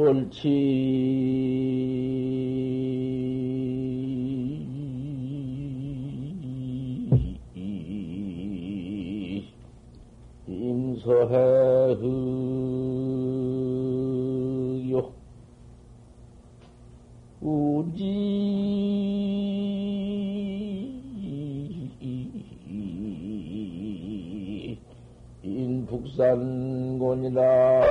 옳지. 임서해흐요. 우지. 하청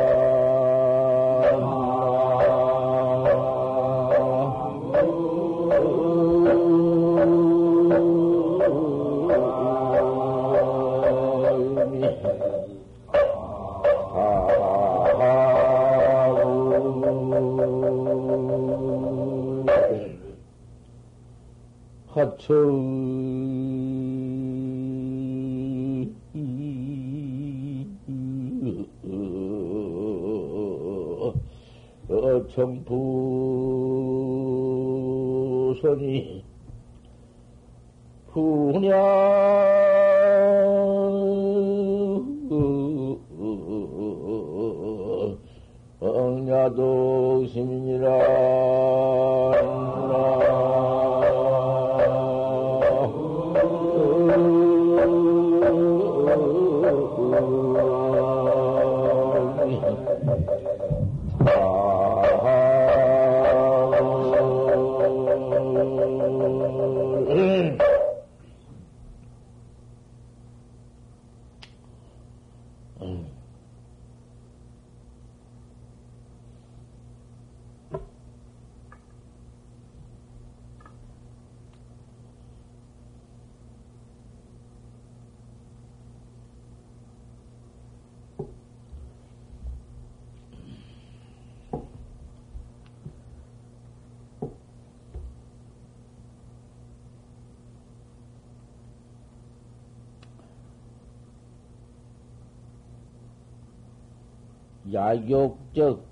야욕적,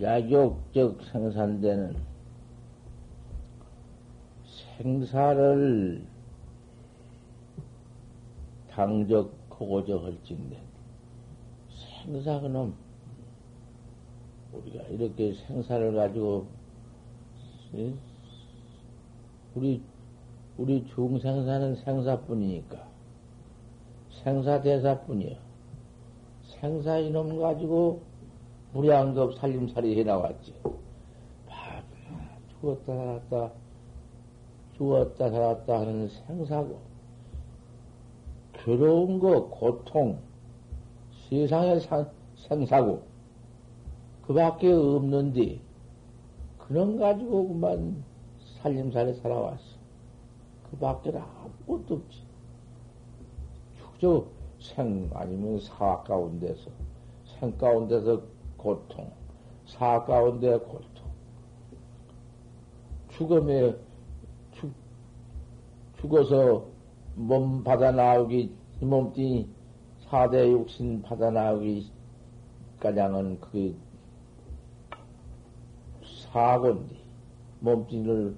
야욕적 생산되는 생사를 당적 고고적 할진데, 생사 그놈, 우리가 이렇게 생사를 가지고, 우리, 우리 중생사는 생사뿐이니까, 생사대사뿐이야. 생사 이놈 가지고 무량겁 살림살이 해 나왔지. 죽었다 살았다, 죽었다 살았다 하는 생사고, 괴로운 거, 고통, 세상의 상, 생사고, 그 밖에 없는데, 그런 가지고 그만 살림살이 살아왔어. 그 밖에는 아무것도 없지. 죽죠. 생 아니면 사 가운데서. 생 가운데서 고통, 사 가운데 고통, 죽음에 죽 죽어서 몸 받아 나오기 몸뚱이 사대 육신 받아 나오기 가량은 그 사고인데 몸뚱이를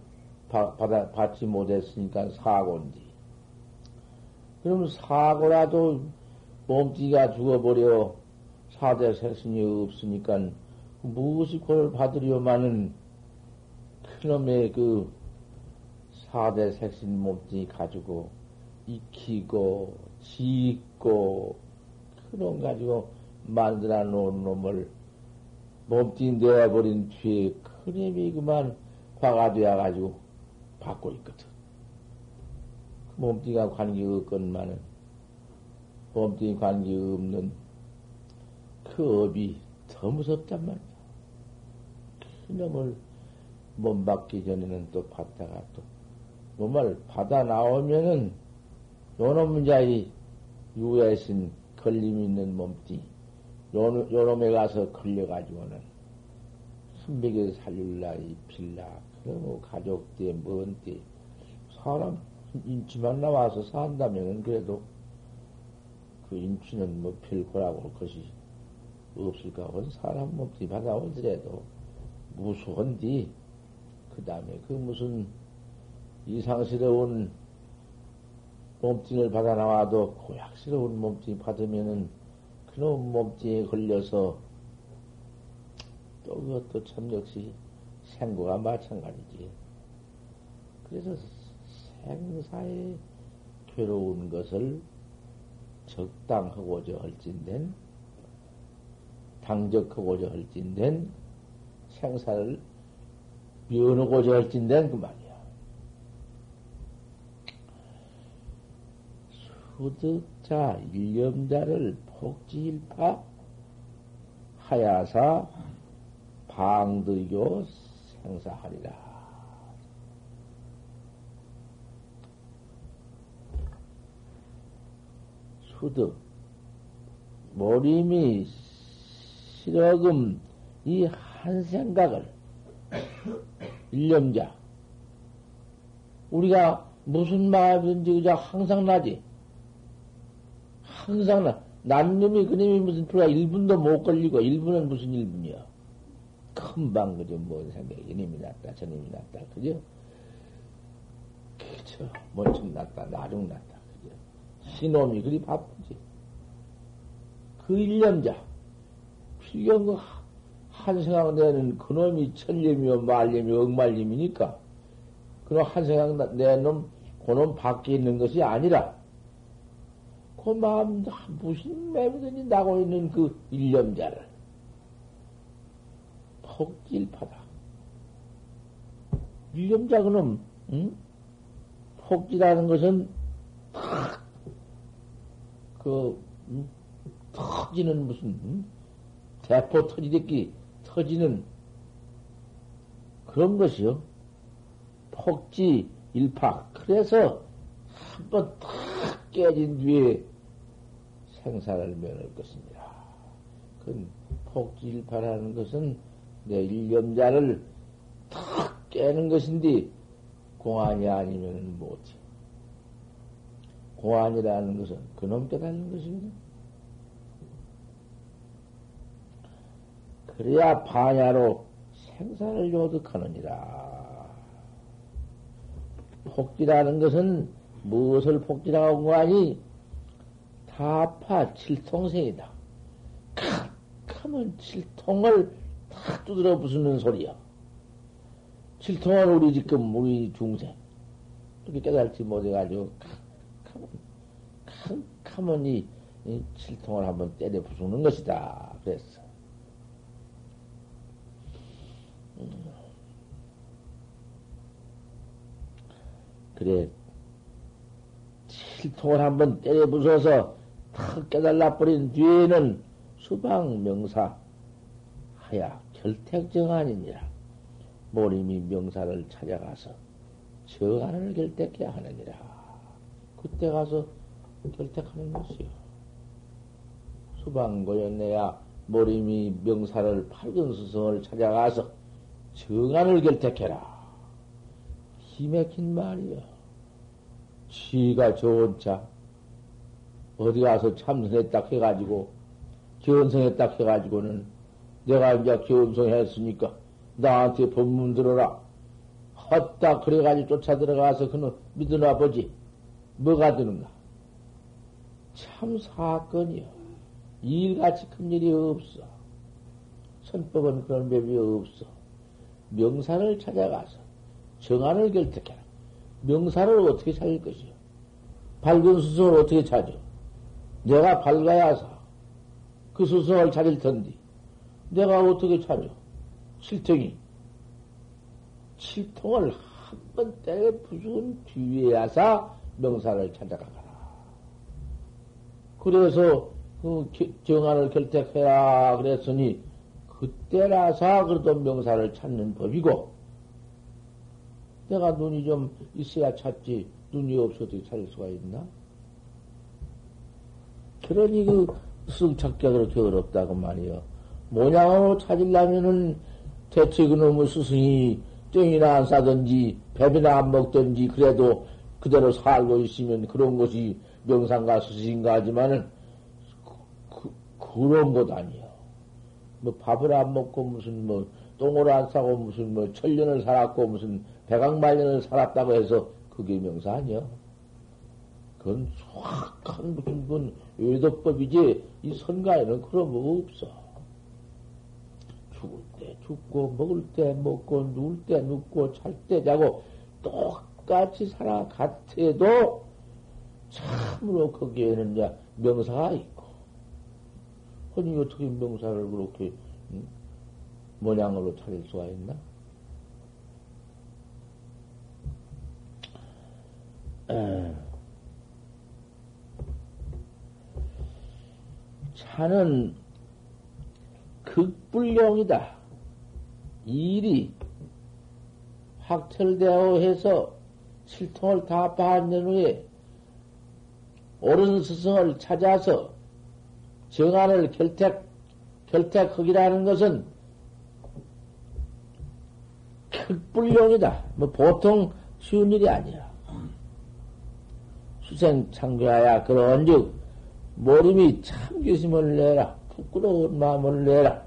받아 받지 못했으니까 사고인데 그럼 사고라도 몸띠가 죽어버려 사대 색신이 없으니까 무엇이 고를 받으려마는 그놈의 그 사대 색신 몸띠 가지고 익히고 짓고 그놈 가지고 만들어 놓은 놈을 몸띠 내버린 뒤에 그놈이 그만 화가 되어 가지고 받고 있거든. 그 몸띠가 관계 없건만은 몸뚱이 관계 없는 그 업이 더 무섭단 말이야. 그놈을 몸 받기 전에는 또 받다가 또 몸을 받아 나오면은 요놈 자이 유해신 걸림 있는 몸띠 요, 요놈에 가서 걸려가지고는 순백에 살릴라 입힐라 그러고 가족대 뭔대 사람 인치만 나와서 산다면은 그래도 그 인취는 뭐 별거라고 할 것이 없을까? 온 사람 몸뚱이 받아오더라도 무수한디, 그 다음에 그 무슨 이상스러운 몸뚱이를 받아 나와도 고약스러운 몸뚱이 받으면은 그놈 몸뚱이에 걸려서 또 그것도 참 역시 생고가 마찬가지지. 그래서 생사에 괴로운 것을 적당하고자 할진된, 당적하고자 할진된 생사를 면하고자 할진된 그 말이야. 수득자 일념자를 폭지일파 하야사 방득요 생사하리라. 수득, 모림이 실어금 이 한 생각을 일념자 우리가 무슨 마음이든지 그저 항상 나지? 항상 나 남님이 그님이 무슨 필요가 1분도 못 걸리고 1분은 무슨 1분이야 금방 그저 뭔 생각이 이님이 났다 저님이 났다 그죠? 그저 먼저 났다 나중 났다 신놈이 그리 바쁘지. 그 일념자, 필경 그한 생각 내는 그놈이 천념이요, 말념이요, 억말념이니까, 그놈 한 생각 내는 그놈 밖에 있는 것이 아니라, 그 마음, 무슨 맴이든지 나고 있는 그 일념자를, 폭질파다. 일념자 그놈, 응? 폭지라는 것은 탁 그, 음, 터지는 무슨, 음? 대포 터지듯이 터지는 그런 것이요. 폭지 일파. 그래서 한번 탁 깨진 뒤에 생사를 면할 것입니다. 그 폭지 일파라는 것은 내 일념자를 탁 깨는 것인데 공안이 아니면 못해. 고안이라는 것은 그놈 깨달는 것입니다. 그래야 반야로 생사를 요득하느니라. 폭지라는 것은 무엇을 폭지라고 한거 아니? 타파 칠통생이다. 캄캄한 칠통을 다 두드려 부수는 소리야. 칠통은 우리 지금 우리 중생 이렇게 깨달지 못해가지고 캄캄하니 칠통을 한번 때려 부수는 것이다. 그랬어. 음. 그래, 칠통을 한번 때려 부숴서 탁 깨달라 버린 뒤에는 수방 명사 하야 결택정안이니라. 모림이 명사를 찾아가서 정안을 결택해야 하느니라. 그때 가서 결택하는 것이요. 수방고였내야 모림이 명사를 팔근 수성을 찾아가서 정안을 결택해라. 힘맥힌 말이요. 지가 좋은 자, 어디 가서 참선했다 해가지고, 견성했다 해가지고는 내가 이제 견성했으니까 나한테 법문 들어라. 헛다 그래가지고 쫓아 들어가서 그는 믿으나 보지. 뭐가 되는가? 참 사건이요. 일같이 큰 일이 없어. 선법은 그런 법이 없어. 명사를 찾아가서 정안을 결택해라. 명사를 어떻게 찾을 것이요? 밝은 수성을 어떻게 찾아? 내가 밝아야서 그 수성을 찾을 텐데, 내가 어떻게 찾아? 칠통이. 칠통을 한 번 때려 부순 뒤에야사 명사를 찾아가라. 그래서 그 정안을 결택해야 그랬으니 그때라서 그래도 명사를 찾는 법이고 내가 눈이 좀 있어야 찾지 눈이 없어 어떻게 찾을 수가 있나? 그러니 그 스승찾기가 그렇게 어렵다고 말이요. 모양으로 찾으려면은 대체 그놈의 스승이 땡이나 안 싸든지 배비나 안 먹든지 그래도 그대로 살고 있으면 그런 것이 명상가 스승인가 하지만은 그, 그, 런것 아니야. 뭐 밥을 안 먹고 무슨 뭐 똥을 안 싸고 무슨 뭐 천년을 살았고 무슨 백악만년을 살았다고 해서 그게 명사 아니야. 그건 수확한 무슨 그건 외도법이지 이 선가에는 그런 거 없어. 죽을 때 죽고, 먹을 때 먹고, 누울 때 눕고, 잘 때 자고, 똑같이 살아갔해도, 참으로 거기에는 이제 명사가 있고, 아니, 어떻게 명사를 그렇게, 음, 모양으로 차릴 수가 있나? 차는 극불용이다. 일이 확철되어 해서 실통을 다 받는 후에 옳은 스승을 찾아서 정안을 결택, 결택하기라는 것은 극불용이다. 뭐 보통 쉬운 일이 아니야. 수생 창조하야 그런즉 모름이 참교심을 내라 부끄러운 마음을 내라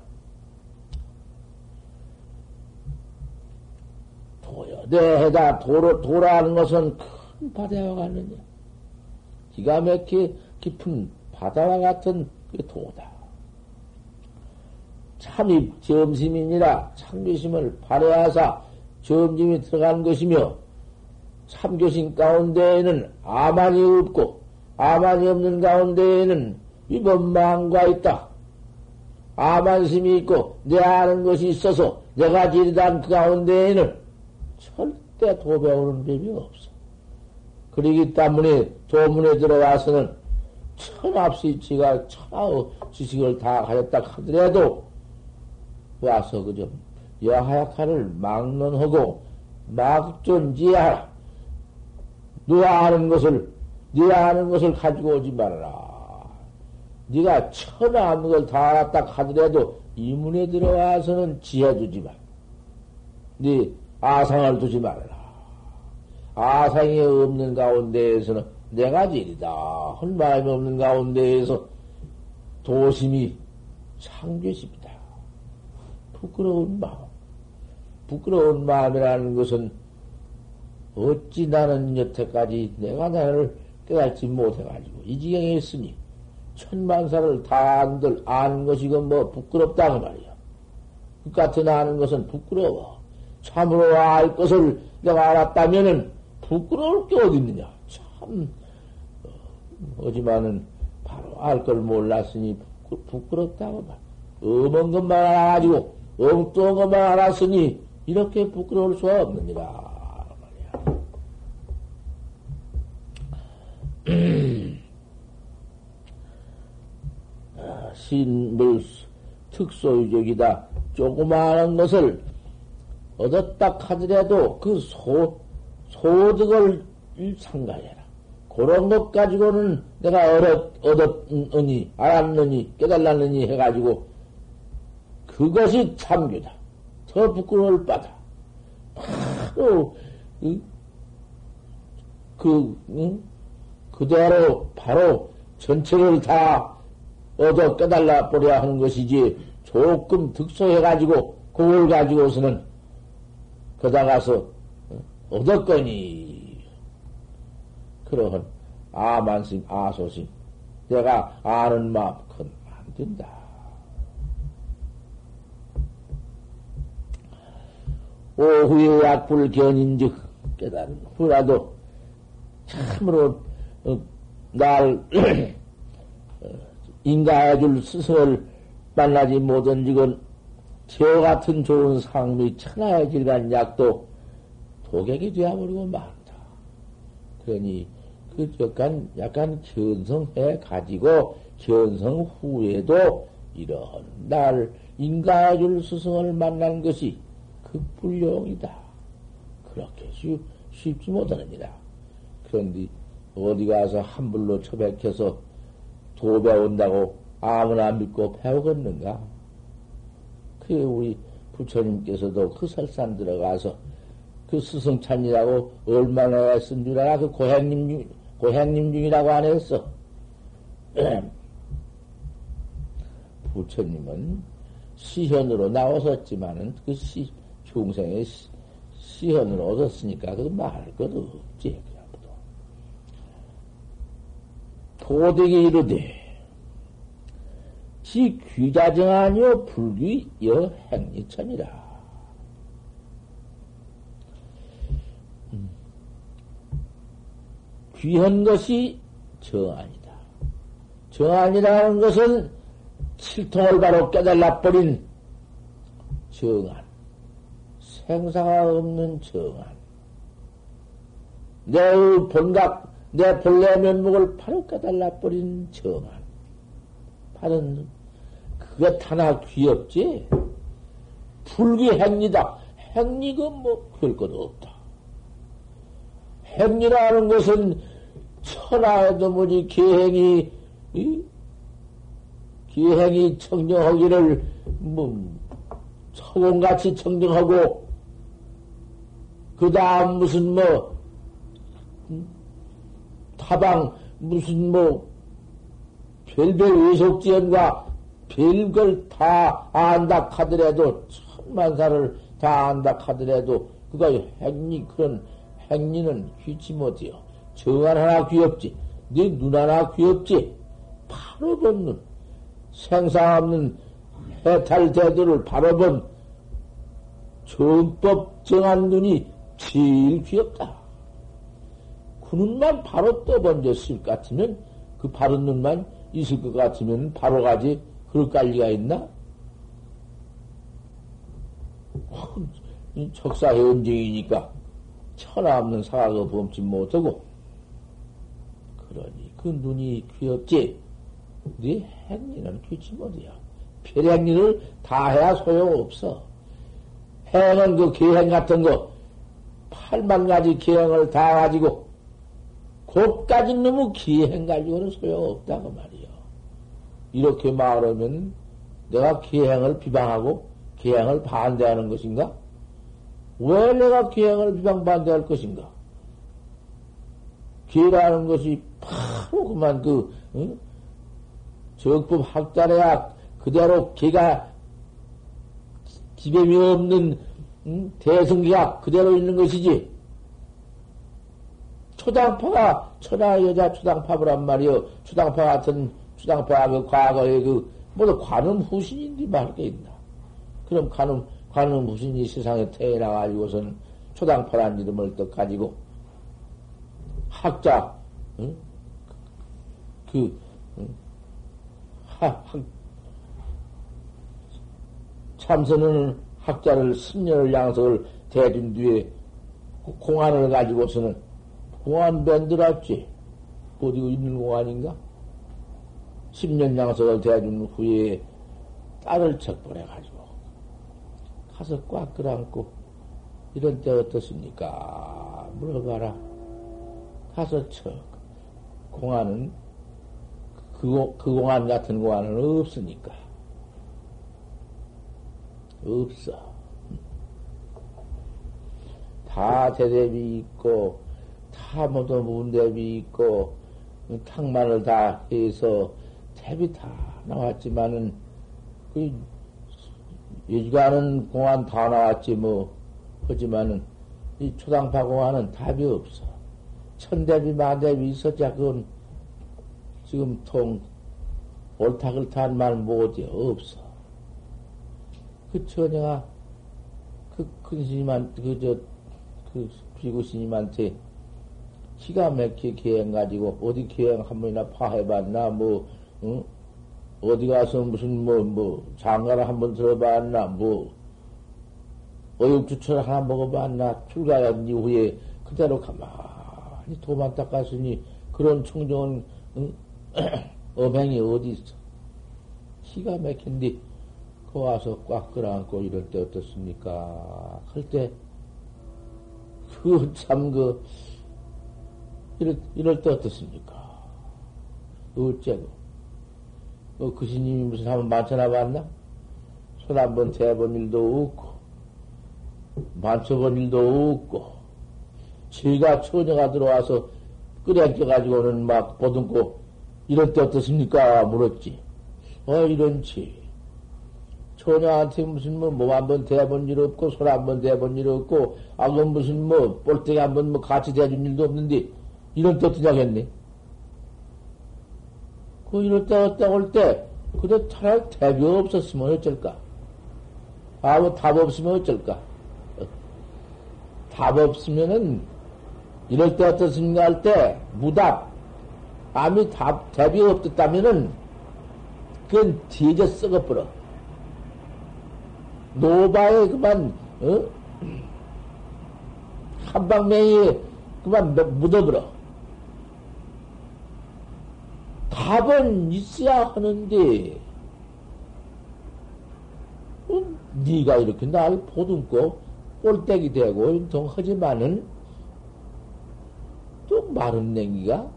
도여대해다 도로 도라는 것은 큰 바다와 같느냐 기가 막히 깊은 바다와 같은 그 도다 참이 점심이니라 참교심을 발휘하사 점심이 들어간 것이며 참교심 가운데에는 아만이 없고 아만이 없는 가운데에는 이번망과 있다. 아만심이 있고 내 아는 것이 있어서 내가 지리단 그 가운데에는 절대 도배오는 법이 없어. 그러기 때문에 도문에 들어와서는 천합시 지가 천하의 지식을 다 가졌다 하더라도 와서 그저 여하약화를 막론하고 막존지하라. 누가 아는 것을, 네가 아는 것을 가지고 오지 말아라. 네가 천하 아는 걸다 알았다 하더라도 이문에 들어와서는 지혜주지 마. 네 아상을 두지 말아라. 아상이 없는 가운데에서는 내가 제일이다. 한 마음이 없는 가운데에서 도심이 상교심이다. 부끄러운 마음. 부끄러운 마음이라는 것은 어찌 나는 여태까지 내가 나를 깨닫지 못해가지고 이 지경에 있으니 천만사를 다 안들 아는 것이 건 뭐 부끄럽다 그 말이야. 그 같은 아는 것은 부끄러워. 참으로 알 것을 내가 알았다면은 부끄러울 게 어디 있느냐. 참 어지만은 바로 알 걸 몰랐으니 부끄럽다고 말. 엄한 것만 알아가지고 엉뚱한 것만 알았으니 이렇게 부끄러울 수가 없느니라. 아, 신물 특소유적이다. 조그마한 것을 얻었다 하더라도 그 소, 소득을 상가해라. 그런 것 가지고는 내가 얻었, 얻었느니, 알았느니, 깨달았느니 해가지고 그것이 참교다. 더 부끄러울 바다. 바로, 그, 응? 그대로 바로 전체를 다 얻어 깨달라 버려야 하는 것이지 조금 득소해가지고 그걸 가지고서는 거다 가서 얻었거니 그러한 아만심 아소심 내가 아는 그건 안 된다. 오후에 약불 견인즉 깨달은 후라도 참으로 어, 날 어, 인가해 줄 스승을 만나지 못한 지건 저 같은 좋은 상미 천하의 질간 약도 도객이 되어버리고 말다. 그러니 그 약간 약간 견성해 가지고 견성 후에도 이런 날 인가해줄 스승을 만난 것이 그 불용이다. 그렇게 쉽, 쉽지 못하느니라. 그런데 어디 가서 함불로 처백해서 도 배운다고 아무나 믿고 배우겠는가? 그 우리 부처님께서도 그 설산 들어가서 그 스승찬이라고 얼마나 했은 줄 알아? 그 고향님 중, 고향님 중이라고 안 했어. 부처님은 시현으로 나오셨지만은 그 시, 중생의 시, 시현으로 오셨으니까 그 말할 것 없지. 도덕이 이르되 시 귀자정 아니요 불귀 여 행리천이라. 음. 귀한 것이 정안이다. 정안이라는 것은 칠통을 바로 깨달아버린 정안. 생사가 없는 정안. 내 본각, 내 본래 면목을 바로 깨달아버린 정안. 하는 그것 하나 귀엽지? 불귀행리다. 행리가 뭐 별것 없다. 행리라는 것은 천하에도 뭐니 기행이 이? 기행이 청정하기를 뭐 처공같이 청정하고 그 다음 무슨 뭐 타방 무슨 뭐 별별 의속지연과 별걸 다 안다 하더라도 천만사를 다 안다 하더라도 그가 행리 그런 행리는 귀치 못해요. 정한 하나 귀엽지. 네 눈 하나 귀엽지. 바로 본 눈. 생사 없는 해탈 대도를 바로 본 정법 정한 눈이 제일 귀엽다. 그 눈만 바로 떠번졌을 것 같으면 그 바른 눈만 있을 것 같으면 바로 가지 그럴 깔리가 있나? 적사의 언쟁이니까 천하 없는 사과가 범치 못하고 그러니 그 눈이 귀엽지 네 행리는 귀치 못이야 별행리를 다 해야 소용없어 행은 그 계행 같은 거 8만 가지 계행을 다 가지고 그까지 너무 기행 가지고는 소용없다고 말이야. 이렇게 말하면 내가 기행을 비방하고 기행을 반대하는 것인가? 왜 내가 기행을 비방 반대할 것인가? 기라는 것이 바로 그만 그 응? 적법 학자래야 그대로 기가 기뱀이 없는 응? 대성기가 그대로 있는 것이지. 초당파가 천하 여자 초당파부란 말이요. 초당파 같은 초당파 그 과거의 그 모두 관음 후신인데 말할 게 있나? 그럼 관음 관음 후신이 세상에 태어나 가지고선 초당파란 이름을 또 가지고 학자 응? 그 응? 하, 학, 참선은 학자를 10년을 양석을 대준 뒤에 공안을 가지고서는 공안 만들었지. 어디 있는 공안인가? 10년 양석을 대준 후에 딸을 척보내가지고 가서 꽉 끌어안고 이런 때 어떻습니까? 물어봐라. 가서 척. 공안은 그, 그 공안 같은 공안은 없으니까. 없어. 다 대대비 있고, 다 모두 문대비 있고, 탕만을 다 해서 대비 다 나왔지만은, 그, 여지가는 공안 다 나왔지, 뭐, 하지만은, 이 초당파 공안은 답이 없어. 천대비, 만대비 있었자, 그건 지금 통, 옳다, 그렇다 한말 못해. 없어. 그 처녀가, 그 큰 스님한, 그, 저, 그 비구 스님한테 기가 막히게 계행 가지고 어디 계행 한 번이나 파해봤나 뭐 응? 어디 가서 무슨 뭐뭐 장가를 한 번 들어봤나 뭐 어육주철 하나 먹어봤나 출가한 이후에 그대로 가만히 도만 닦았으니 그런 청정은 응? 어맹이 어디 있어 기가 막힌데 그 와서 꽉 끌어안고 이럴 때 어떻습니까? 할 때 그 참 그 이럴, 이럴 때 어떻습니까? 어째고? 뭐, 그 스님이 무슨 한번 만천하 봤나? 손 한번 대본 일도 없고, 만쳐본 일도 없고, 제가 처녀가 들어와서 끓여껴가지고는 막 보듬고, 이럴 때 어떻습니까? 물었지. 어, 이런지. 처녀한테 무슨 뭐, 몸 한번 대본 일 없고, 손 한번 대본 일 없고, 아, 그 무슨 뭐, 볼때기 한번 뭐 같이 대준 일도 없는데, 이럴 때 어떻게 하겠니? 그 이럴 때, 어때 올 때, 그래 차라리 대비 없었으면 어쩔까? 아무 답 없으면 어쩔까? 답 없으면은 이럴 때 어떻습니까? 할 때 무답 아무 답 대비 없었다면은 그건 뒤져 썩어버려. 노바에 그만 어? 한방맹이 그만 묻어버려. 답은 있어야 하는데, 어, 네가 이렇게 날 보듬고 꼴대기 되고 인통하지만은 또 마른 냉기가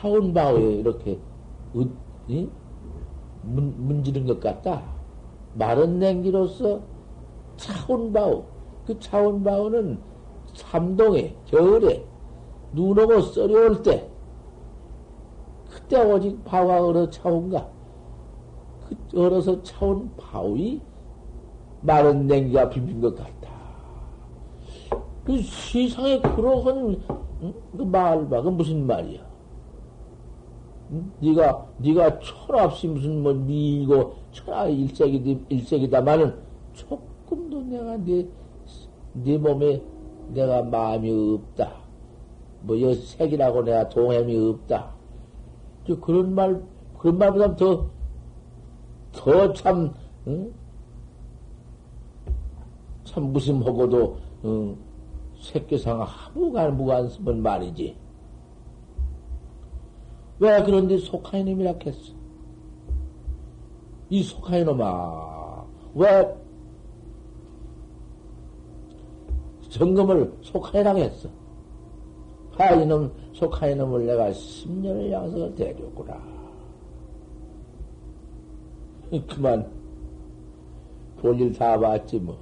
차원바위에 이렇게 으, 이? 문, 문지른 것 같다. 마른 냉기로서 차원바우, 그 차원바우는 삼동에, 겨울에, 눈 오고 썰려올 때, 그때 오직 바와 얼어 차온가? 그 얼어서 차온 바위 마른 냉기가 비빈 것 같다. 그 세상에 그러한 응? 그 말봐, 그 무슨 말이야? 응? 네가 네가 철없이 무슨 뭐 미고 천하 일색이 일색이다마는 조금도 내가 네, 네 몸에 내가 마음이 없다. 뭐 여 색이라고 내가 동햄이 없다. 그런 말, 그런 말보다 더, 더 참, 응? 참 무심하고도, 응, 새끼상 아무가 무관스면 말이지. 왜 그런데 속한 이놈이라 했어? 이 속한 이놈아, 왜 점검을 속한이라고 했어? 아, 이놈, 속한 이놈을 내가 10년을 양성을 대줬구나. 그만, 볼일 다 봤지, 뭐.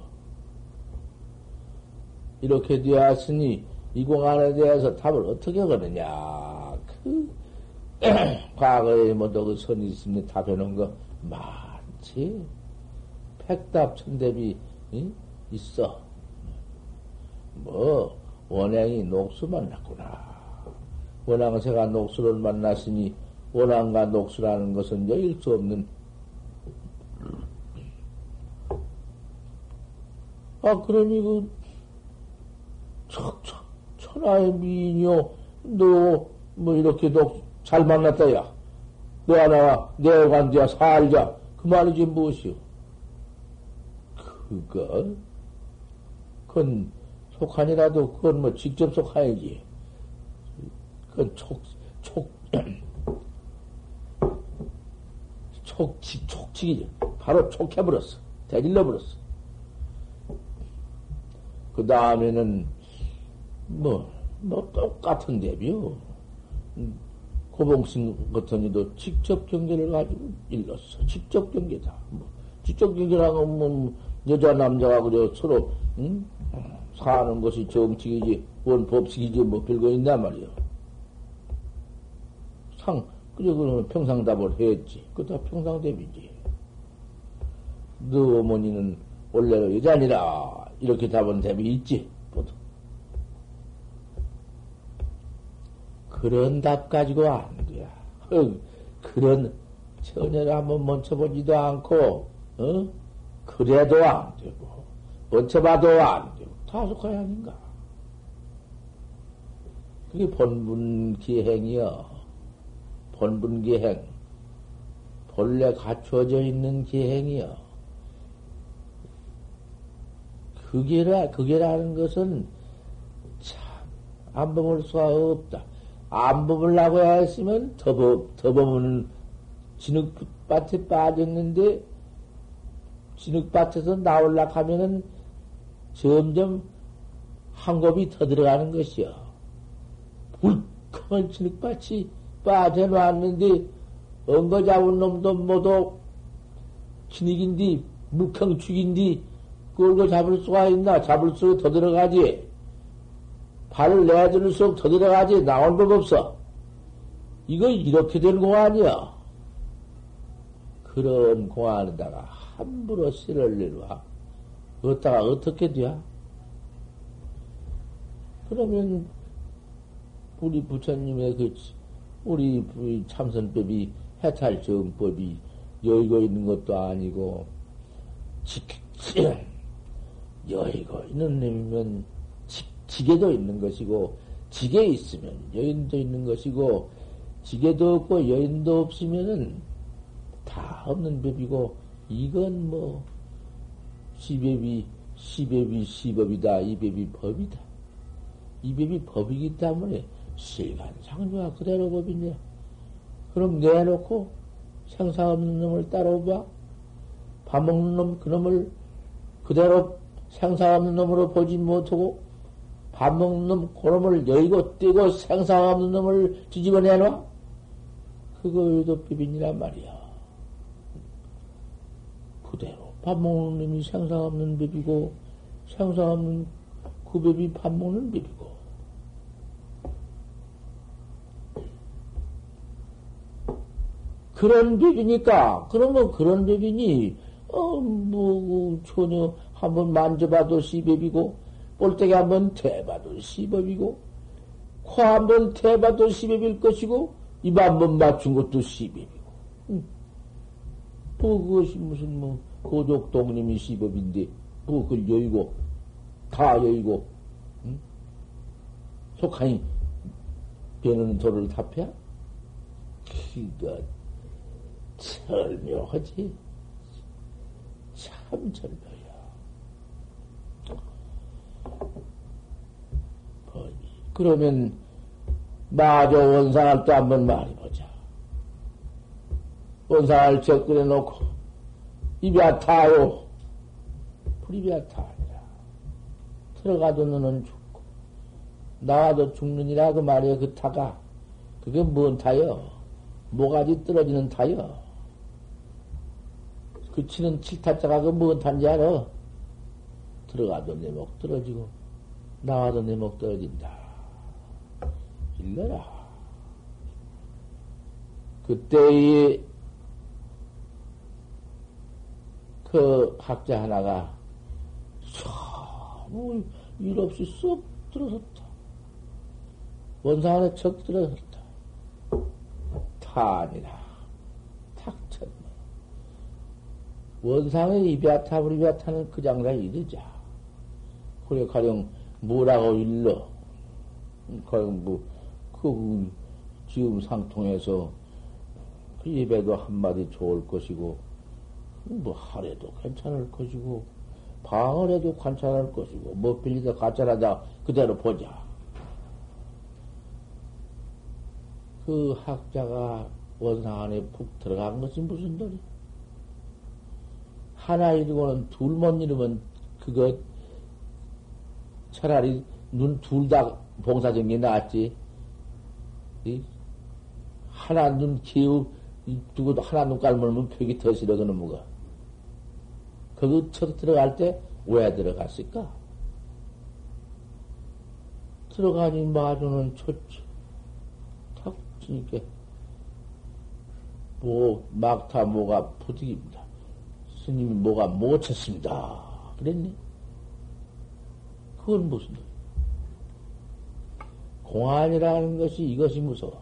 이렇게 되었으니, 이 공안에 대해서 답을 어떻게 거느냐. 그, 과거에 뭐도 그 선이 있으면 답해놓은 거 많지. 백답 천대비, 응? 있어. 뭐, 원행이 녹수 만났구나. 원앙새가 녹수를 만났으니 원앙과 녹수라는 것은 여길 수 없는 아 그러니 그 척척 천하의 미녀 너뭐 이렇게 녹 잘 만났다 야 너 하나와 내 관자 살자 그 말이지 무엇이오 그거 그건 속한이라도 그건 뭐 직접 속한이지. 그건 촉, 촉, 촉치, 촉치기죠. 바로 촉해버렸어. 대질러버렸어. 그 다음에는, 뭐, 뭐, 똑같은 대비요. 고봉신 같은 이도 직접 경계를 가지고 일렀어. 직접 경계다. 뭐, 직접 경계라고 뭐, 여자, 남자가 그저 서로, 응? 사는 것이 정칙이지, 원 법칙이지, 뭐 별거 있나 말이요. 상, 그래, 그러면 평상답을 했지. 그다 평상답이지. 너 어머니는 원래 여자니라. 이렇게 답은 답이 있지, 보통. 그런 답 가지고 안 돼야. 그런 처녀를 한번 먼쳐보지도 않고, 어? 그래도 안 되고, 먼쳐봐도 안 되고. 타속가야 아닌가? 그게 본분 기행이여. 본분 기행. 본래 갖춰져 있는 기행이여. 그게라, 그게라는 것은 참, 안 범을 수가 없다. 안 범으려고 했으면 더, 범, 더 범은 진흙밭에 빠졌는데, 진흙밭에서 나올라 하면은 점점 한 곱이 더 들어가는 것이요. 불큰 진흙밭이 빠져나왔는데, 엉거 잡은 놈도 모두 진흙인디, 물컹축인디, 그걸 잡을 수가 있나? 잡을 수가 더 들어가지. 발을 내줄수록 더 들어가지. 나올 법 없어. 이거 이렇게 된 공안이야. 그런 공안에다가 함부로 씨를 내놔. 어디다가 어떻게 돼야? 그러면 우리 부처님의 그 우리 참선법이 해탈 정법이 여의고 있는 것도 아니고, 지, 여의고 있는 놈이면 지, 지게도 있는 것이고, 지게 있으면 여인도 있는 것이고, 지게도 없고 여인도 없으면은 다 없는 법이고, 이건 뭐, 시법이, 시법이 시법이다. 이 법이 법이다. 이 법이 법이기 때문에 실간상조가 그대로 법이냐. 그럼 내놓고 생사 없는 놈을 따라오봐. 밥 먹는 놈, 그 놈을 그대로 생사 없는 놈으로 보지 못하고 밥 먹는 놈, 그 놈을 여의고 떼고 생사 없는 놈을 뒤집어 내놔? 그거에도 비빈이란 말이야. 그대로 밥 먹는 놈이 생사 없는 법이고 생사 없는 그 법이 밥 먹는 법이고 그런 법이니까, 그러면 그런 법이니, 어, 뭐, 전혀 한번 만져봐도 시법이고, 볼때기 한번 대봐도 시법이고, 코 한번 대봐도 시법일 것이고, 입 한번 맞춘 것도 시법이고. 응. 뭐, 그것이 무슨, 뭐, 고족동님이 시법인데, 뭐, 그걸 여의고, 다 여의고, 응? 속하니, 배는 돌을 답해? 그거, 절묘하지. 참 절묘야. 그러면 마저 원상을 또 한번 말해보자. 원상을 접근해 놓고 입에 타요. 불입에 타니라. 들어가도 너는 죽고 나와도 죽느니라 그 말이야 그 타가 그게 뭔 타요? 모가지 떨어지는 타요. 그 치는 칠타자가 그 뭔 탄지 알아? 들어가도 내 목 떨어지고, 나와도 내 목 떨어진다. 일러라. 그때의 그 학자 하나가 아무 일 없이 쏙 들어섰다. 원상 안에 척 들어섰다. 타니라. 원상의 이비아타, 브리비아타는 그 장사에 이르자. 그래, 가령, 뭐라고 일러. 가령, 뭐, 그, 지금 상통에서 그 입에도 한마디 좋을 것이고, 뭐, 하래도 괜찮을 것이고, 방을 해도 괜찮을 것이고, 뭐 빌리다 가짜라다 그대로 보자. 그 학자가 원상 안에 푹 들어간 것이 무슨 도리? 하나 이르고는 둘 못 이르면 그거 차라리 눈 둘 다 봉사적인 게 낫지. 하나 눈 기우 두고 하나 눈 깔면 벽이 더 싫어 그는 뭐가. 거기 쳐 들어갈 때 왜 들어갔을까? 들어가니 마주는 좋지. 탁 치니까 뭐 막타 뭐가 부득입니다. 스님이 뭐가 못 쳤습니다. 그랬니? 그건 무슨 공안이라는 것이 이것이 무서워.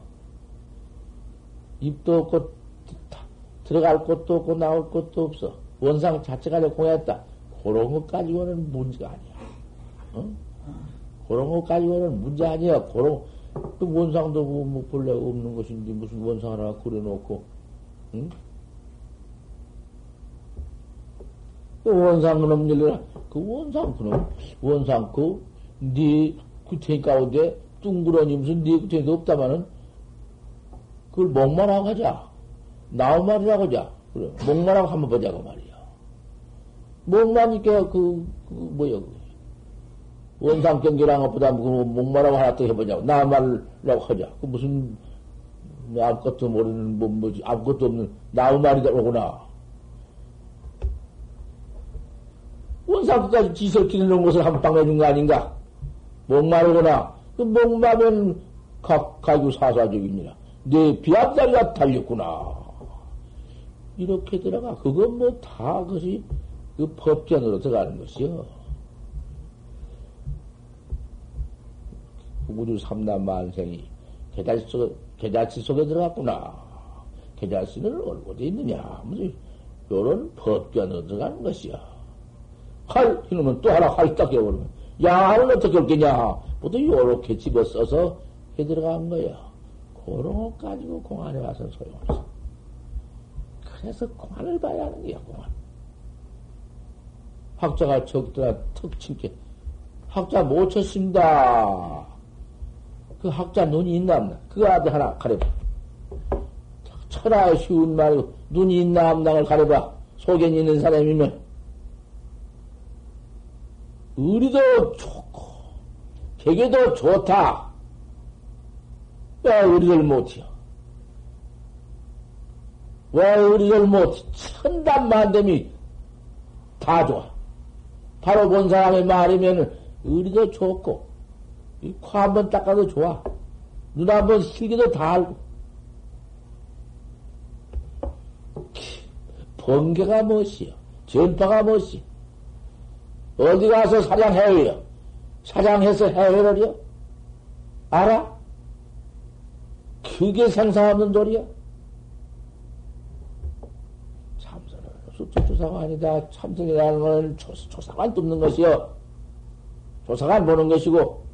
입도 없고 들어갈 곳도 없고 나올 곳도 없어. 원상 자체가 공했다. 그런 것 가지고는 문제가 아니야. 어? 그런 것 가지고는 문제 아니야. 그런 그 원상도 뭐, 뭐 본래 없는 것인데 무슨 원상 하나 그려놓고 응? 그 원상 그놈 일러라. 그 원상 그놈, 원상 그, 네 구태 가운데 둥그러니 무슨 네 구태도 없다마는 그걸 목마라고 하자. 나우 말이라고 하자. 그래. 목마라고 한번 보자고 말이야. 목마니까 그, 그, 뭐야, 그. 원상 경계랑 것보다 그 목마라고 하나 또 해보자고. 나우말이라고 하자. 그 무슨, 뭐 아무것도 모르는, 뭐, 뭐지, 아무것도 없는 나우 말이라고나. 원상까지 지설 기르는 것을 한방 내준 거 아닌가? 목마르거나, 그 목마면 각, 가구 사사적입니다. 내 비압다리가 달렸구나. 이렇게 들어가. 그건 뭐 다 그것이 그 법전으로 들어가는 것이요. 우주 삼남 만생이 계자치 속에, 계자치 속에 들어갔구나. 계자신을 얼고돼 있느냐? 무슨 요런 법견 들어가는 것이야. 활, 이놈은 또 하나 활딱 해버리면, 야를 어떻게 얻겠냐? 모두 요렇게 집어 써서 해 들어간 거야. 그런 거 가지고 공안에 와서 소용없어. 그래서 공안을 봐야 하는 거야, 공안. 학자가 적더라 턱 친게. 학자 못 쳤습니다. 그 학자 눈이 있나 없나? 그거 아들 하나 가려봐. 천하의 쉬운 말이고, 눈이 있나 없나를 가려봐. 속에 있는 사람이면. 의리도 좋고, 개개도 좋다. 왜 의리를 못해요? 왜 의리를 못해? 천단만됨이 다 좋아. 바로 본 사람의 말이면 의리도 좋고, 코 한 번 닦아도 좋아. 눈 한 번 실기도 다 알고. 번개가 무엇이요? 전파가 무엇이? 어디 가서 사냥해요? 사냥해서 해외를요? 알아? 그게 생사 없는 돌이야? 참선은 수투조사가 아니다. 참선이라는 것은 조, 조사관 뚫는 것이요. 조사관 보는 것이고,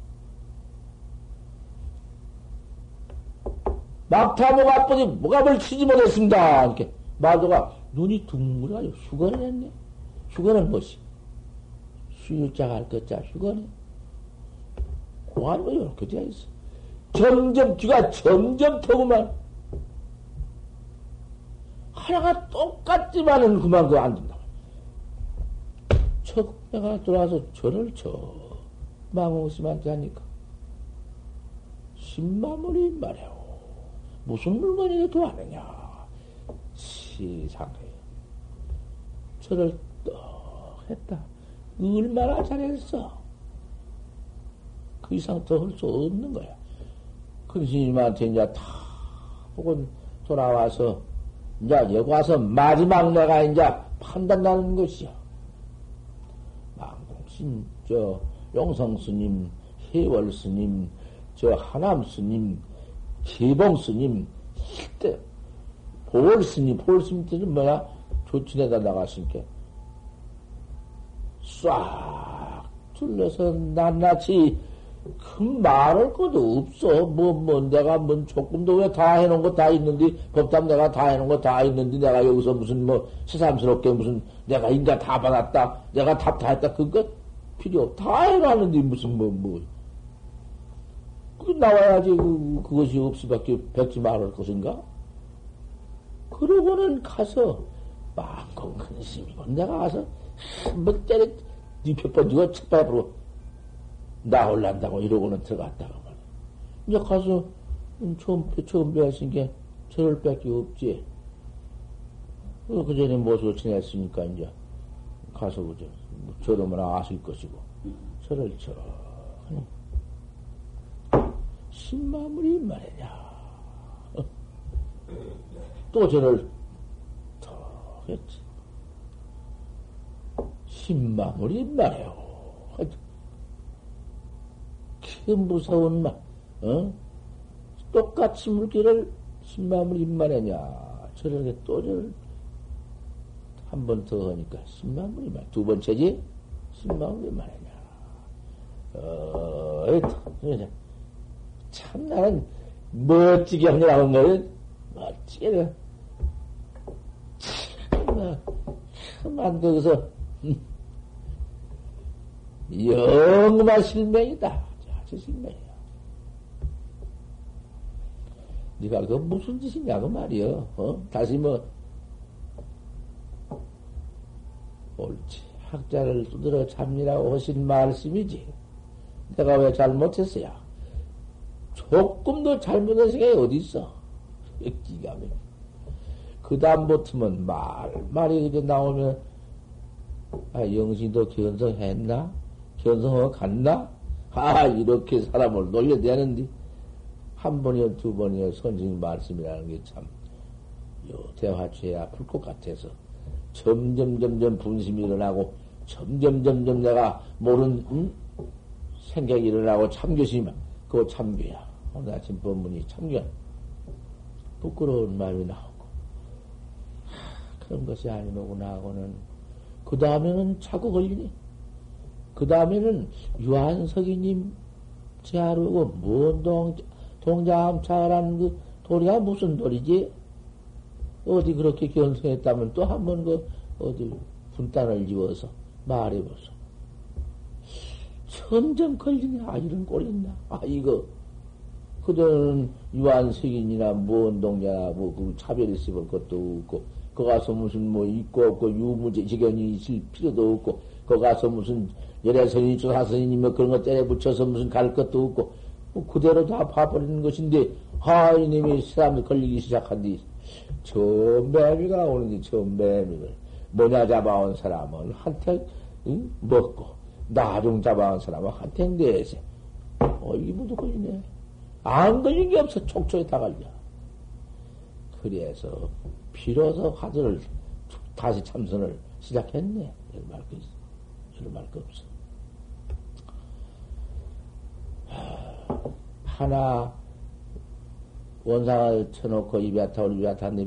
막타모가 뿌지 목압을 치지 못했습니다. 이렇게 마도가 눈이 둥글어가지고 휴거를 했네. 휴거는 무엇 이? 수유자가 할 것자 휴거네. 공안은 이렇게 되어 있어. 점점 뒤가 점점 더구만 하나가 똑같지만은 그만 그거 안 된다. 척 내가 들어와서 저를 쳐 망홍심한테 하니까 신마물이 말해요. 무슨 물건이냐 도하느냐. 시상해. 저를 떡 했다. 얼마나 잘했어. 그 이상 더 할 수 없는 거야. 큰 스님한테 이제 다 보고 돌아와서 이제 여기 와서 마지막 내가 이제 판단나는 것이야. 망공신, 저, 용성 스님, 해월 스님, 저, 하남 스님, 개봉 스님, 실대, 보월 스님, 보월 스님 때는 뭐야? 조친에다 나가신게 싹 둘러서 낱낱이 그 말할 것도 없어. 뭐, 뭐, 내가 뭔 조금도 왜 다 해놓은 거 다 있는데, 법담 내가 다 해놓은 거 다 있는데, 내가 여기서 무슨 뭐, 새삼스럽게 무슨, 내가 인자 다 받았다, 내가 답 다 했다, 그거 필요 없. 다 해놨는데, 무슨 뭐, 뭐. 그 나와야지, 그, 그것이 없이밖에 뵙지 말할 것인가? 그러고는 가서, 마음껏 근심이고, 내가 가서, 한번 때려, 니편번 누가 책바로 나올란다고 이러고는 들어갔다가 말이야. 이제 가서, 처음, 처음 배웠은 게, 저럴 밖에 없지. 그 전에 모습을 지냈으니까, 이제, 가서, 그저, 저러면 아실 것이고, 저를 저, 신마물이 말이냐. 또 저를 더 했지. 신마물이 말이요. 그 무서운 말, 어? 똑같이 물기를 신마물 입만하냐. 저렇게 또 저를 한 번 더 하니까 신마물이 말. 두 번째지? 신마물이 말하냐. 어, 참 나는 멋지게 하느라고 거는 멋지게 참만 거기서 영마 실명이다. 아주 실명이야. 네가 그 무슨 짓이냐고 말이여. 어? 다시 뭐 옳지. 학자를 두드러 잡니라고 하신 말씀이지. 내가 왜 잘못했어야? 조금도 잘못한 생각이 어디 있어? 기가 막혀. 그 다음부터는 말, 말이 그저 나오면, 아, 영신도 견성했나? 견성하고 갔나? 아, 이렇게 사람을 놀려대는데, 한 번이요, 두 번이요, 선생님 말씀이라는 게 참, 요, 대화체에 아플 것 같아서, 점점, 점점 분심이 일어나고, 점점, 점점 내가 모르는, 응? 생각이 일어나고 참교심이, 그거 참교야. 오늘 아침 법문이 참견. 부끄러운 마음이 나오고, 그런 것이 아니로구나 하고는 그 다음에는 자꾸 걸리니 그 다음에는 유한석이님 제하루고 뭔동 동자함 차라는 그 도리가 무슨 도리지? 어디 그렇게 견성했다면 또 한 번 그 어디 분단을 지워서 말해보소. 점점 걸리네. 아, 이런 꼴이 있나. 아, 이거. 그들은 유한석인이나 무운동자나 뭐 그 차별 있을 것도 없고, 거 가서 무슨 뭐 있고 없고 유무제 지견이 있을 필요도 없고, 거 가서 무슨 열애선이 주사선이니 뭐 그런 거 때려 붙여서 무슨 갈 것도 없고, 뭐 그대로 다 봐버리는 것인데, 아, 이님이 사람이 걸리기 시작한 뒤, 처음 매미가 오는데 처음 매미를 뭐냐 잡아온 사람은 한테 응? 먹고, 나중 잡아온 사람은 한테 내세. 어, 이게 모두 걸리네. 안 걸린 게 없어. 촉촉히 다 걸려. 그래서, 비로소 화두를 다시 참선을 시작했네. 이런 말거 있어. 이런 말거 없어. 하나, 원상을 쳐놓고 이베아타, 올리베아타인데,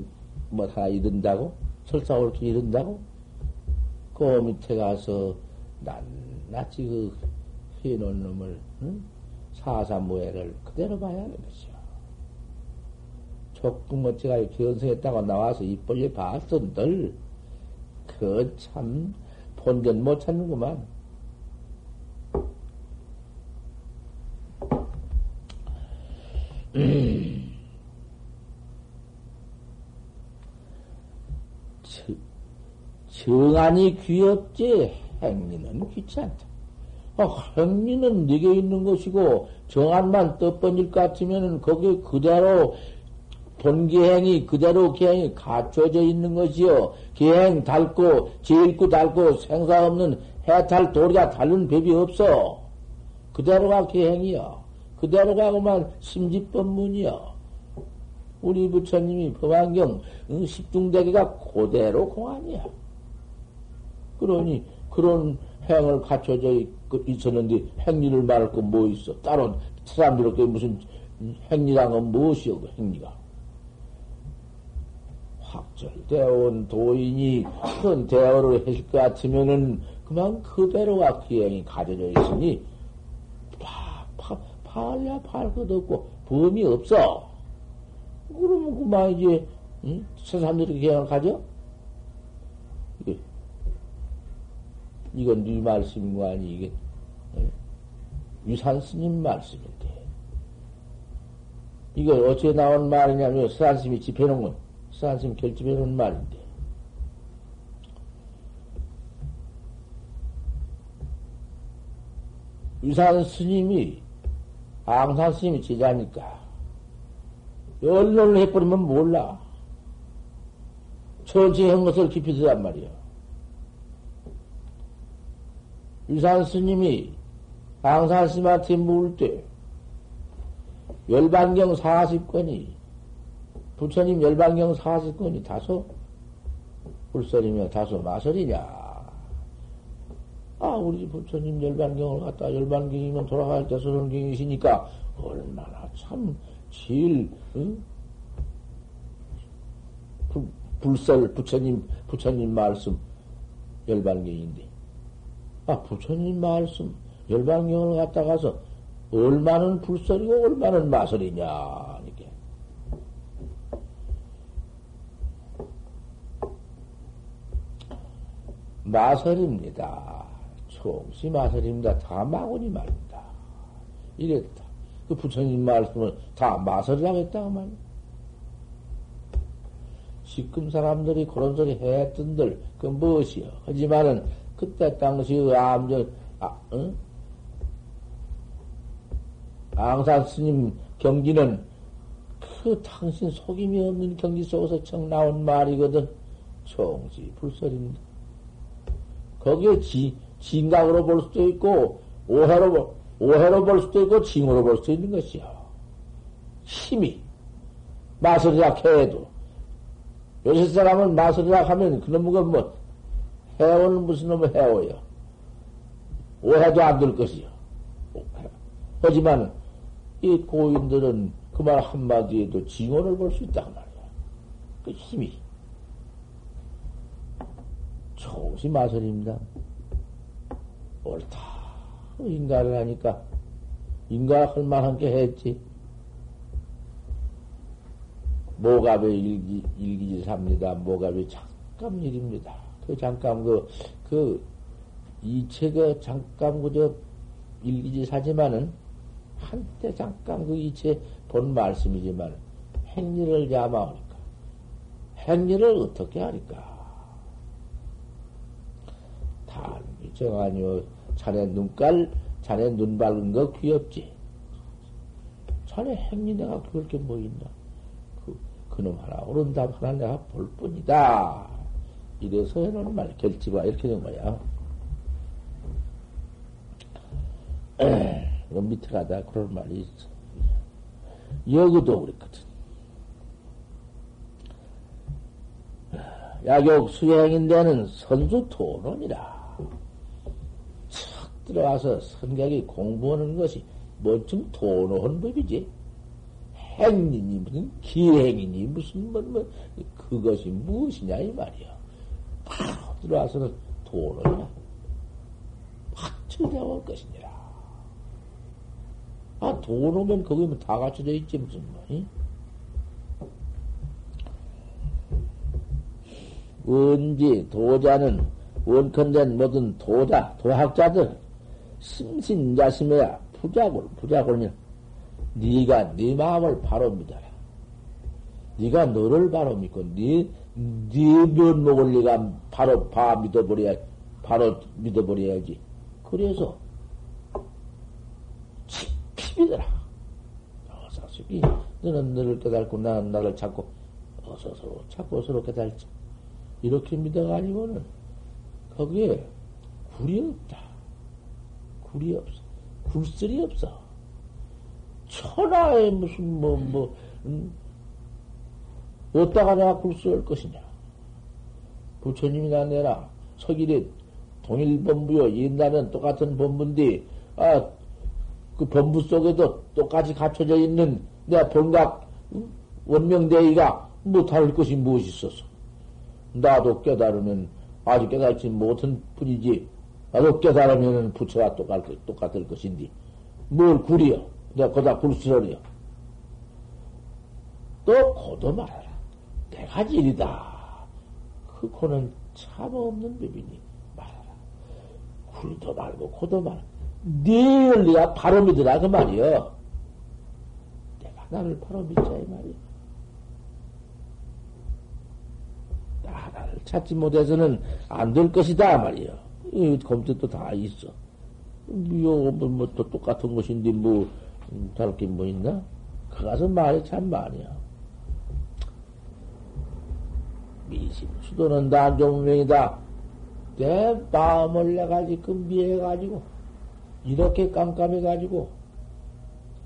뭐 하나 이른다고? 설사 옳게 이른다고? 그 밑에 가서, 난, 낱지 그, 해놓은 놈을, 응? 사사무해를 그대로 봐야 하는 것이요. 조금 어찌가 견성했다고 나와서 입 벌려 봤던들, 그 참, 본전 못 찾는구만. 정안이 귀엽지 행리는 귀찮다. 어, 행리는 네게 있는 것이고 정안만 떠번질 것 같으면은 거기 그대로 본기행이 그대로 기행이 갖춰져 있는 것이요. 기행 닳고 제일구 닳고 생사 없는 해탈 도리가 다른 법이 없어. 그대로가 기행이요. 그대로가 그만 심지법문이요. 우리 부처님이 법안경 십중대기가 그대로 공안이야. 그러니 그런 행을 갖춰져 있었는데 행리를 말할 거뭐 있어? 따로 사람들에게 무슨 행리란 건 무엇이여 그 행리가? 확절되어 온 도인이 큰 대어를 했을 것 같으면은 그만 그대로가 기행이 가져져 있으니 파, 파, 팔야 팔 것 없고 범이 없어. 그러면 그만 이제 응? 세상들이 기행을 가져? 이건 네 말씀인 거 아니, 이게. 유산 스님 말씀인데. 이걸 어떻게 나온 말이냐면, 서한 스님이 집해놓은 건, 서한 스님 결집해놓은 말인데. 유산 스님이, 앙산 스님이 제자니까, 연론을 해버리면 몰라. 처지한 것을 깊이 들란 말이야. 유산 스님이 앙산 스님한테 물 때, 열반경 40권이, 부처님 열반경 40권이 다소 불설이며 다소 마설이냐. 아, 우리 부처님 열반경을 갖다 열반경이면 돌아갈 때 소설경이시니까 얼마나 참 제일, 응? 불설 부처님, 부처님 말씀 열반경인데. 아, 부처님 말씀, 열반경을 갖다 가서 얼마는 불설이고 얼마는 마설이냐, 이게. 마설입니다. 총시 마설입니다. 다 마구니 말입니다. 이랬다. 그 부처님 말씀을 다 마설이라고 했다고 말이야. 지금 사람들이 그런 소리 했던들, 그 무엇이요? 하지만은, 그때 당시 암전, 아, 응? 앙산 스님 경지는 그 당신 속임이 없는 경지 속에서 청 나온 말이거든. 총시 불설입니다. 거기에 지, 진각으로 볼 수도 있고, 오해로, 볼, 오해로 볼 수도 있고, 징으로 볼 수도 있는 것이요. 힘이. 마술이라 해도. 요새 사람은 마술이라 하면 그놈은 뭐, 해오는 무슨 놈의 해오요? 오해도 안 될 것이요. 하지만 이 고인들은 그 말 한마디에도 징언을 볼 수 있단 말이야. 그 힘이. 조심하소입니다. 옳다. 인가를 하니까 인가 할 만한 게 했지. 모갑의 일기, 일기지삽니다. 모갑의 잠깐 일입니다. 그 잠깐 그, 그, 이체 그 잠깐 그저 일기지 사지만은 한때 잠깐 그 이체 본 말씀이지만 행리를 야마하니까 행리를 어떻게 하니까? 단비 정 아니요 자네 눈깔 자네 눈 밝은 거 귀엽지? 자네 행리 내가 그럴 게 뭐 있나 그 그놈 하나 오른답 하나 내가 볼 뿐이다 이래서 해놓은 말 결집아 이렇게 된 거야. 그 밑에 가다 그런 말이 있어. 여기도 그랬거든. 야욕 수행인데는 선수 토론이라. 척 들어와서 선객이 공부하는 것이 뭐좀 토론한 법이지. 행리니 무슨 기행이니 무슨 뭐, 뭐 그것이 무엇이냐 이 말이야. 들어와서는 토론이야. 확철대할 것이니라. 아, 돈 오면 거기면 다 갖춰져 있지, 무슨 뭐, 언제 도자는 원컨된 모든 도자, 도학자들, 심신자심해야 부자골, 부자골이면 네가 네 마음을 바로 믿어라. 네가 너를 바로 믿고 네, 네 면목을 네가 바로 봐 믿어버려야 바로 믿어버려야지. 그래서 믿어라. 어서 속이 너는 너를 깨달고 나는 나를 찾고 어서 서로 찾고 서로 깨달지. 이렇게 믿어가지고는 거기에 굴이 없다. 굴이 없어. 굴슬이 없어. 천하에 무슨 뭐, 뭐, 음, 어디다가 내가 굴슬할 것이냐. 부처님이나 내라. 서길에 동일본부요. 옛날엔 똑같은 본부인데, 아, 그 범부 속에도 똑같이 갖춰져 있는 내 본각 원명대의가 못할 것이 무엇이 있어서? 나도 깨달으면 아직 깨달지 못한 뿐이지. 나도 깨달으면 부처가 똑같을, 똑같을 것인데 뭘 구리여? 내가 거다 굴스러리여 또 고도 말하라 내가 질이다 그 고는 참 없는 법이니 말하라 굴도 말고 고도 말고 네를 네가 바로 믿으라 그 말이여. 내가 나를 바로 믿자 이 말이야. 나를 찾지 못해서는 안 될 것이다 말이야. 이 검토도 다 있어. 뭐, 뭐, 뭐, 또 똑같은 것인데, 뭐, 음, 다를 게뭐 있나? 그 가서 말이 참 많이야. 미심 수도는 단종명이다. 내 마음을 내가 지금 미해가지고, 이렇게 깜깜해가지고,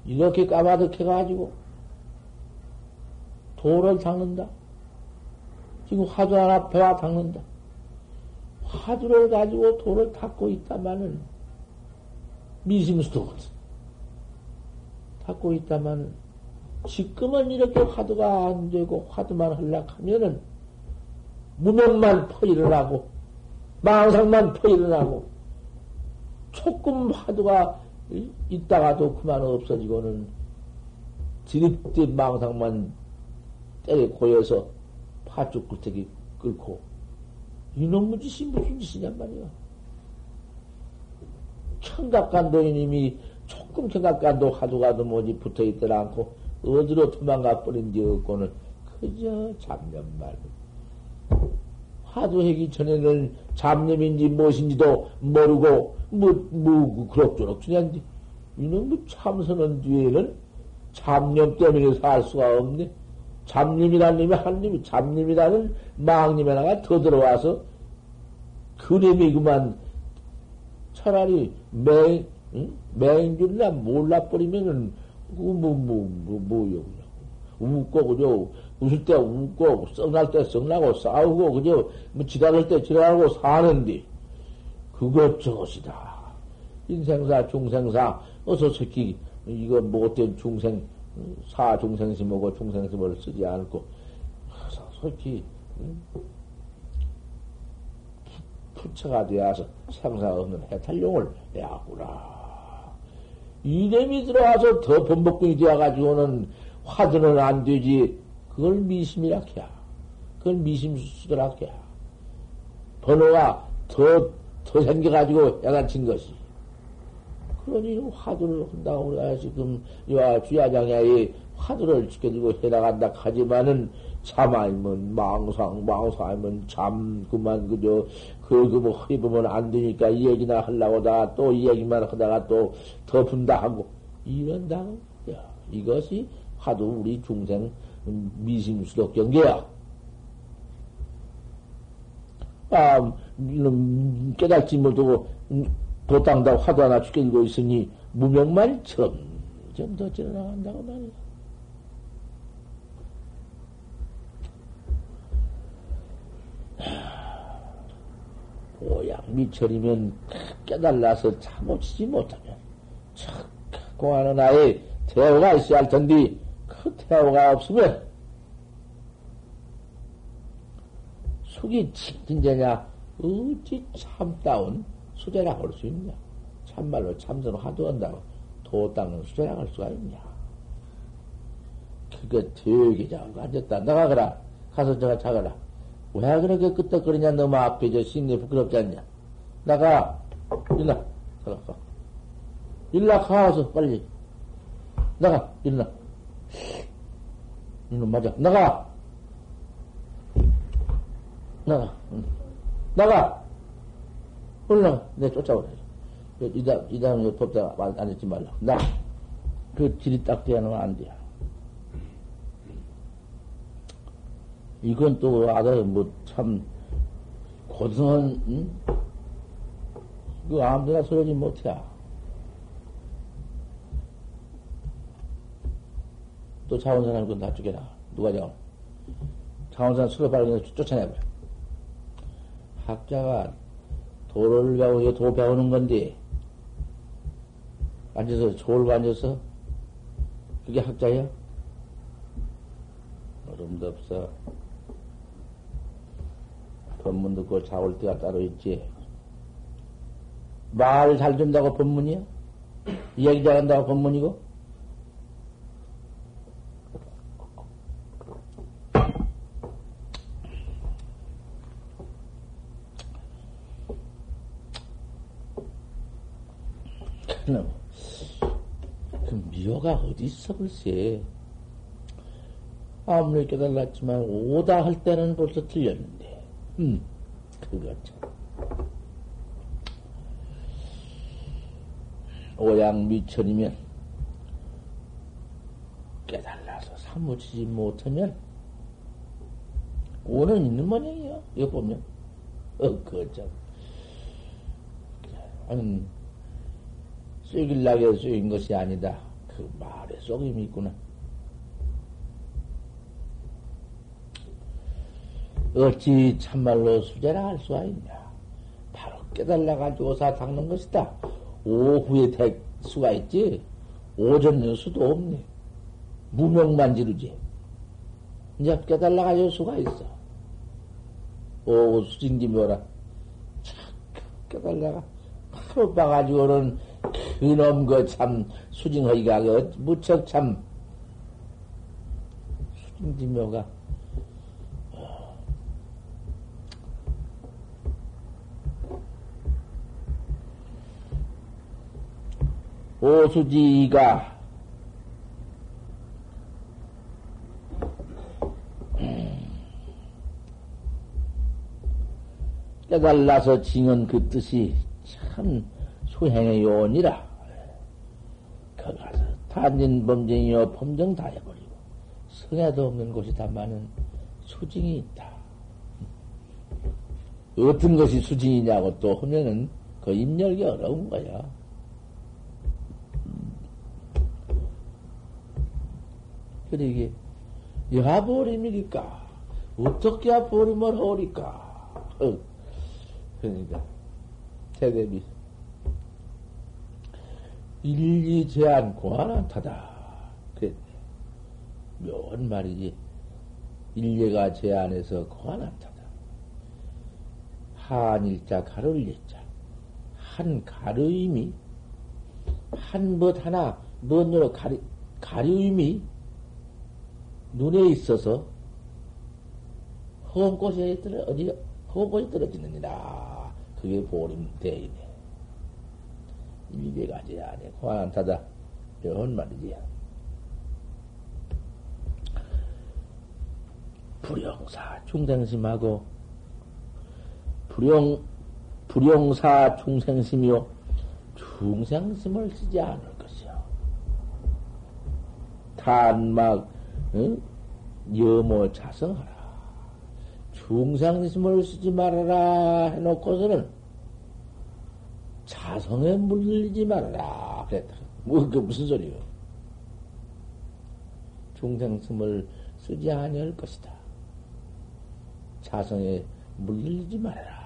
이렇게 까마득해가지고, 돌을 닦는다. 지금 화두 하나 배와 닦는다. 화두를 가지고 돌을 닦고 있다마는, 미심수도거든. 닦고 있다마는, 지금은 이렇게 화두가 안 되고, 화두만 흘락하면은, 무명만 퍼 일어나고, 망상만 퍼 일어나고, 조금 화두가 있다가도 그만 없어지고는 지릿대 망상만 때려 고여서 파죽 굴태기 끓고 이놈의 짓이 무슨 짓이냔 말이야. 청각간 도인님이 조금 청각간도 화두가도 뭐지 붙어 있더라 않고 어디로 도망가 버린 지 없고는 그저 잡념 말고 화두하기 전에는 잡념인지 무엇인지도 모르고 뭐, 뭐, 그럭저럭 그냥, 이놈 뭐 참선한 뒤에는 잡념 때문에 살 수가 없네. 잡념이라는 놈이 한 놈이 잡념이라는 망님 하나가 더 들어와서 그 놈이 그만 차라리 맹, 응? 맹인 줄이나 몰라버리면은, 뭐, 뭐, 뭐, 뭐, 뭐요, 그냥. 웃고, 그죠. 웃을 때 웃고, 썩날 때 썩나고, 싸우고, 그죠. 뭐, 지랄할 때 지랄하고 사는데, 그것저것이다. 인생사, 중생사, 어서 새끼, 이거 못된 중생, 사 중생심하고 중생심을 쓰지 않고, 어서 새끼, 부처가 되어서 상상 없는 해탈용을 내었구나. 이념이 들어와서 더 범벅군이 되어가지고는 화두는 안 되지. 그걸 미심이라 해야. 그걸 미심수수더라 해야. 번호가 더, 더 생겨가지고 야단친 것이. 그러니 화두를 한다고 우리가 지금 이와 주야장야에 화두를 지켜들고 해나간다 하지만은 참 아니면 망상, 망상 아니면 잠, 그만, 그저, 그, 그, 뭐, 해보면 안 되니까 이 얘기나 하려고다가 또이 얘기만 하다가 또 덮은다 하고, 이런다고. 야, 이것이 화두 우리 중생 미심수덕 경계야. 아, 깨닫지 못하고, 도땅다 화두 하나 죽여들고 있으니, 무명만 점점 더 찌어나간다고 말이야. 오양 미철이면 깨달라서 참고치지 못하면 척하고 하는 아이 태호가 있어야 할 텐데 그 태호가 없으면 속이 진짜냐 어찌 참다운 수제라고 할수 있냐 참말로 참선 화두한다고 도 닦는 수제라고 할 수가 있냐 그거 되게 자고 앉았다 나가거라 가서 제가 자거라 왜 그렇게 끄떡거리냐? 너무 앞에 저 신내 부끄럽지 않냐? 나가, 일나, 나가. 일나 가서 빨리. 나가, 일나. 이놈 맞아. 나가! 나가. 응. 나가! 올라가. 내 쫓아오래. 이당, 이당 법다가 앉았지 말라. 나. 그 질이 딱 돼야 하면 안 돼. 이건 또 아들 뭐참 고등한 응? 그 아무데나 소리지 못해. 또 자원사람 그건 다 죽여라. 누가 자원? 자원사람 수로 발견해서 쫓아내버려. 학자가 도를 배우고 도 배우는 건데 앉아서 졸고 앉아서 그게 학자야? 어림도 없어. 법문 듣고 자올 때가 따로 있지. 말 잘 된다고 법문이야? 이야기 잘한다고 법문이고? 그럼, 그 미호가 어디 있어, 글쎄. 아무리 깨달았지만, 오다 할 때는 벌써 틀렸는데. 음, 그거죠. 오양 미천이면 깨달아서 사무치지 못하면 오는 있는 모양이에요. 이거 보면. 어, 그죠. 아니, 쐐길나게 쏘인 것이 아니다. 그 말에 쏙임이 있구나. 어찌 참말로 수제라 할 수가 있냐. 바로 깨달아가지고사 닦는 것이다. 오후에 될 수가 있지. 오전 여수도 없네. 무명만 지르지. 이제 깨달아가지고 수가 있어. 오, 수징지 묘라. 착, 깨달아가. 바로 봐가지고는 그놈 그 참 수징허기가 그 무척 참 수징지 묘가 오수지가 깨달라서 징은 그 뜻이 참 수행의 요원이라. 거가서 탄진 범정이요 범정 다 해버리고 성에도 없는 곳이 다많은 수징이 있다. 어떤 것이 수징이냐고 또 하면은 그 입열기 어려운 거야. 그러게, 여하보림이니까, 어떻게 보림을 하오리까? 어. 그러니까, 대대비. 일리 제한 고안한타다. 그랬네. 묘한 말이지. 일례가 제안해서 고안한타다. 한일자 가를 예자. 한 가르임이, 한것 하나, 뭔 여러 가리, 가르임이 눈에 있어서 허운 곳에 떨어, 어디, 곳에 떨어지느니라. 그게 보림 대이네. 일백가지 안에 고안타다. 이런 말이지. 불용사 중생심하고 불용 불용사 중생심이요 중생심을 쓰지 않을 것이요. 단막 응? 여모 자성하라. 중생심을 쓰지 말아라 해놓고서는 자성에 물리지 말아라 그랬다. 뭐, 그 무슨 소리요? 중생심을 쓰지 아니할 것이다. 자성에 물리지 말아라.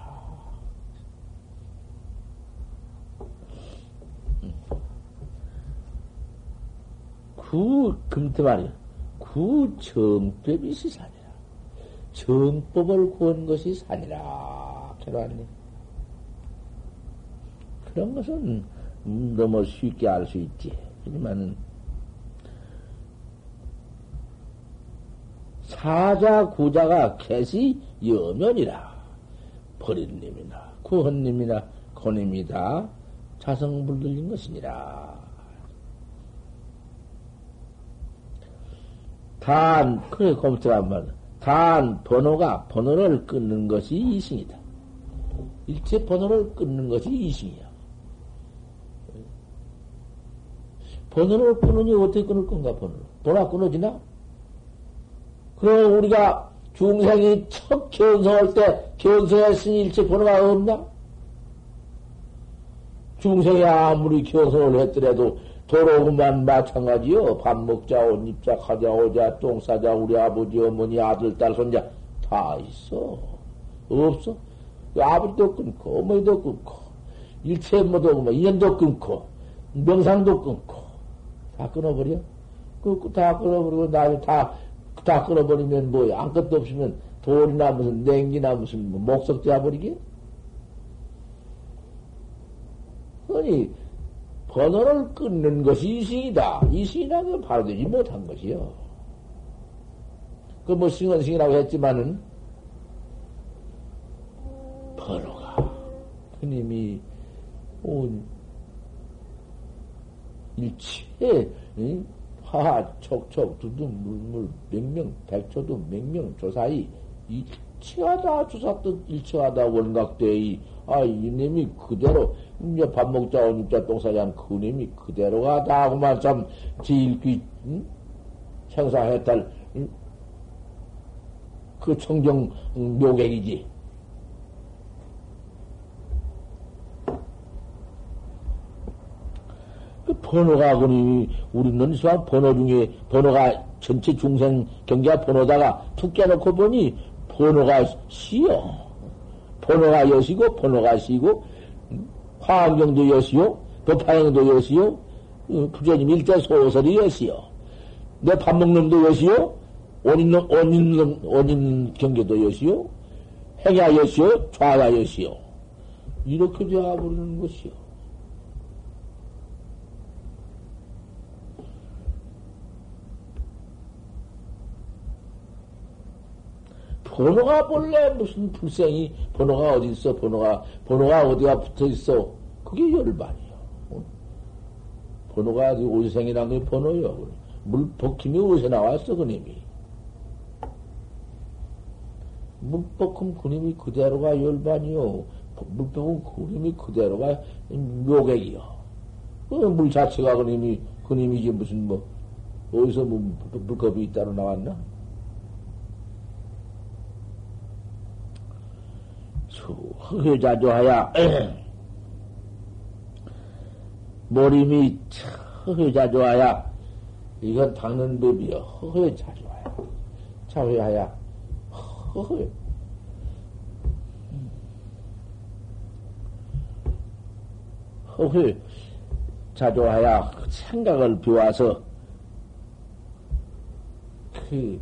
구, 금태 말이야. 구 정법이 시산이라. 정법을 구한 것이 산이라. 캐러왔네. 그런 것은 너무 쉽게 알 수 있지. 하지만은, 사자 구자가 개시 여면이라 버린님이나 구헌님이나 고님이다 자성불 들린 것이니라. 단 그래 검토한 말. 단 번호가 번호를 끊는 것이 이승이다. 일체 번호를 끊는 것이 이승이야. 번호를 끊으니 어떻게 끊을 건가 번호를? 번호가 끊어지나? 그럼 우리가 중생이 첫 견성할 때 견성했으니 일체 번호가 없나? 중생이 아무리 견성을 했더라도 도로구만 마찬가지요. 밥 먹자, 옷 입자, 가자, 오자, 똥 싸자, 우리 아버지, 어머니, 아들, 딸, 손자 다 있어. 없어? 아버지도 끊고, 어머니도 끊고, 일체 모두 뭐, 인연도 끊고, 명상도 끊고, 다 끊어버려? 끊고 다 끊어버리고, 나중에 다 다 끊어버리면 뭐야? 아무것도 없으면 돌이나 무슨 냉기나 무슨 뭐 목석 되어버리게? 아니, 번호를 끊는 것이 이승이다. 이승이라면 바로 되지 못한 것이요. 그 뭐 승은승이라고 했지만은, 번호가, 그님이 온 일체, 응? 화하, 촉촉, 두두, 물물, 명명, 백초도, 명명, 조사이, 일치하다, 주사뜻 일치하다, 원각대의, 아, 이님이 그대로, 이제 밥 먹자, 오니자, 똥사자는 그님이 그대로가 다 하고만 참, 지일귀, 응? 생사해탈, 응? 그 청정 묘객이지. 그 번호가 그니 우리는 수학 번호 중에 번호가 전체 중생 경계가 번호다가 툭 깨놓고 보니 번호가 시요. 번호가 여시고 번호가 시고 화엄경도 여시요. 법화행도 여시요. 부처님 일대 소설이 여시요. 내 밥 먹는 도 여시요. 입는, 옷 입는 경계도 여시요. 행야 여시요. 좌야 여시요. 이렇게 되어버리는 것이요. 번호가 본래 무슨 불생이 번호가 어디 있어? 번호가 번호가 어디가 붙어 있어? 그게 열반이요. 번호가 어디 생이란 게 번호요. 물복힘이 어디서 나왔어 그님이? 물복힘 그님이 그대로가 열반이요. 물복음 그님이 그대로가 묘객이요. 그 물 자체가 그님이 그님이지 무슨 뭐 어디서 뭐 물컵이 따로 나왔나? 허회자조하야 모림이 허회자조하야 이건 닦는 법이여. 허회자조하야 자회하야 허회 허회 자조하야 생각을 비워서 그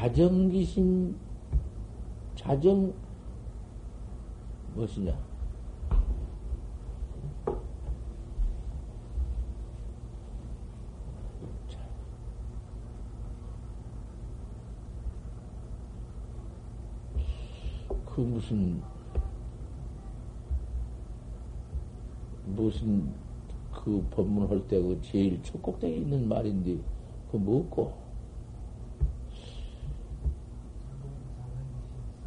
자정기심 자정, 무엇이냐? 그 무슨 무슨 그 법문 할 때 그 제일 첫 꼭대기 있는 말인데 그 뭐고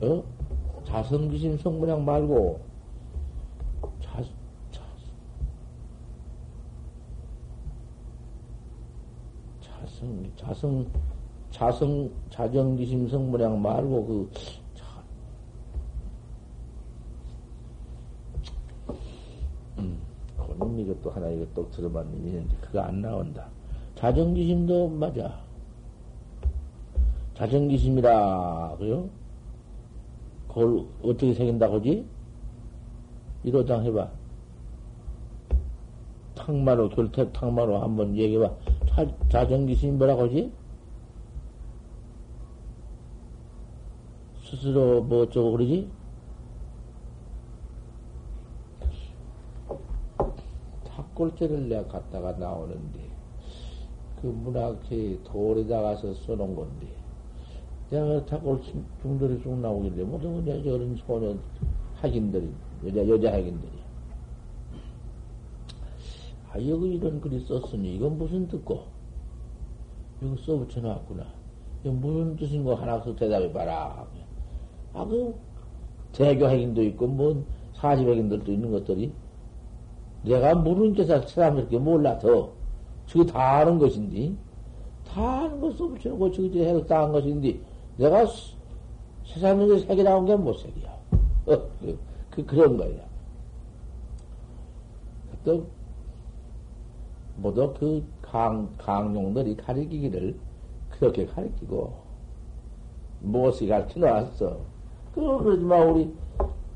어 자성기심 성문양 말고 자, 자, 자성 자성 자성 자정기심 성문양 말고 그 음, 이것도 하나 이것도 들어봤는데 그거 안 나온다. 자정기심도 맞아. 자정기심이라 그요? 그걸 어떻게 새긴다고 하지? 이러당 해봐. 탕마로 결태 탕마로 한번 얘기해봐. 자, 자정기심이 뭐라고 하지? 스스로 뭐 어쩌고 그러지? 탁골재를 내가 갖다가 나오는데, 그 문학회 돌에다 가서 써놓은 건데, 내가 탁골 중들이 쭉 나오길래, 모두 그냥 저런 소년 학인들이, 여자, 여자 학인들이. 아, 여기 이런 글이 썼으니, 이건 무슨 뜻고? 이거 써붙여 놨구나. 이거 무슨 뜻인 거 하나 서 대답해 봐라. 아, 그, 대교 핵인도 있고, 뭐, 사집 핵인들도 있는 것들이. 내가 게사 사람들께 몰라, 더. 저거 다 아는 것인데. 다 아는 거 써붙여놓고, 저거 핵을 다한 것인데. 내가 세상에 색이 나온 게 못 색이야. 어, 그, 그, 그런 거야. 또, 모두 그 강, 강용들이 가리키기를 그렇게 가리키고, 무엇이 가르쳐 놨어. 그러지만 우리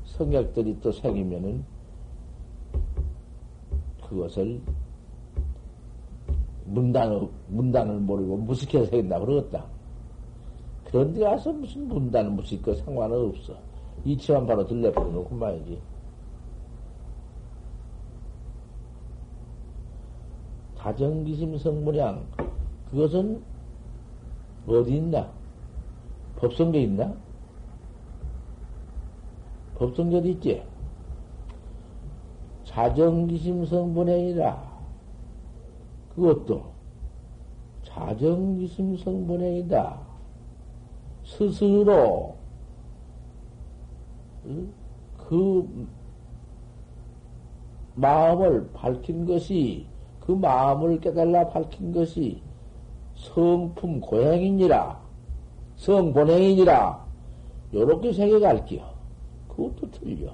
성격들이 또 생기면은 그것을 문단을, 문단을 모르고 무식해서 생긴다 그러겠다. 그런 데 가서 무슨 문단을 무식거 상관은 없어. 이치만 바로 들려버려 놓고 말이지. 자정기심 성문양, 그것은 어디 있나? 법성계 있나? 법성계도 있지? 자정기심 성분행이라. 그것도 자정기심 성분행이다. 스스로 그 마음을 밝힌 것이 그 마음을 깨달라 밝힌 것이 성품 고행이니라 성본행이니라 요렇게 생각할게요. 그것도 틀려.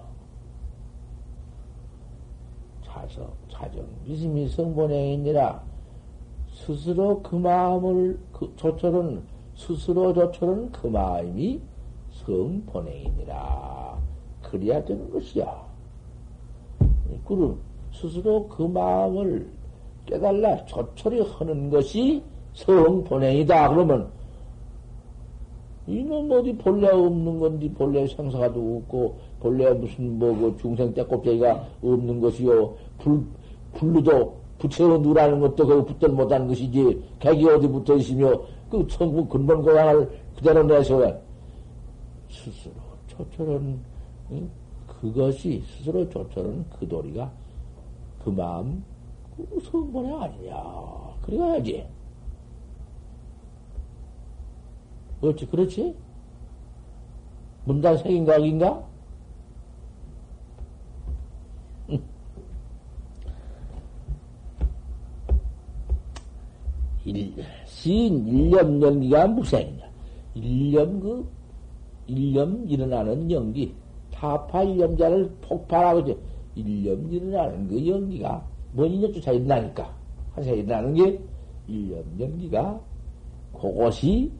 자성, 자정, 미심이 성본행이니라 스스로 그 마음을 그 조철은 스스로 조철은 그 마음이 성본행이니라 그래야 되는 것이야. 그럼 스스로 그 마음을 깨달라 조철이 하는 것이 성본행이다. 그러면 이놈 어디 본래 없는 건지 본래 생사가도 없고 본래 무슨 뭐그 중생 때 껍데기가 없는 것이요 불 불루도 붙여 누라는 것도 그 붙들 못하는 것이지 객이 어디 붙어 있으며 그 천국 근본 고향을 그대로 내서 스스로 조철은 응? 그것이 스스로 조철은 그 도리가 그 마음 그 성본이 아니냐 그래야지. 어찌 그렇지? 문단 색인각인가? 일, 시인 일념 연기가 무생이냐? 일념 그, 일념 일어나는 연기, 타파 일념자를 폭발하고, 일념 일어나는 그 연기가, 뭔 인연 쫓아 있나니까. 한세 일어나는 게, 일념 연기가, 그것이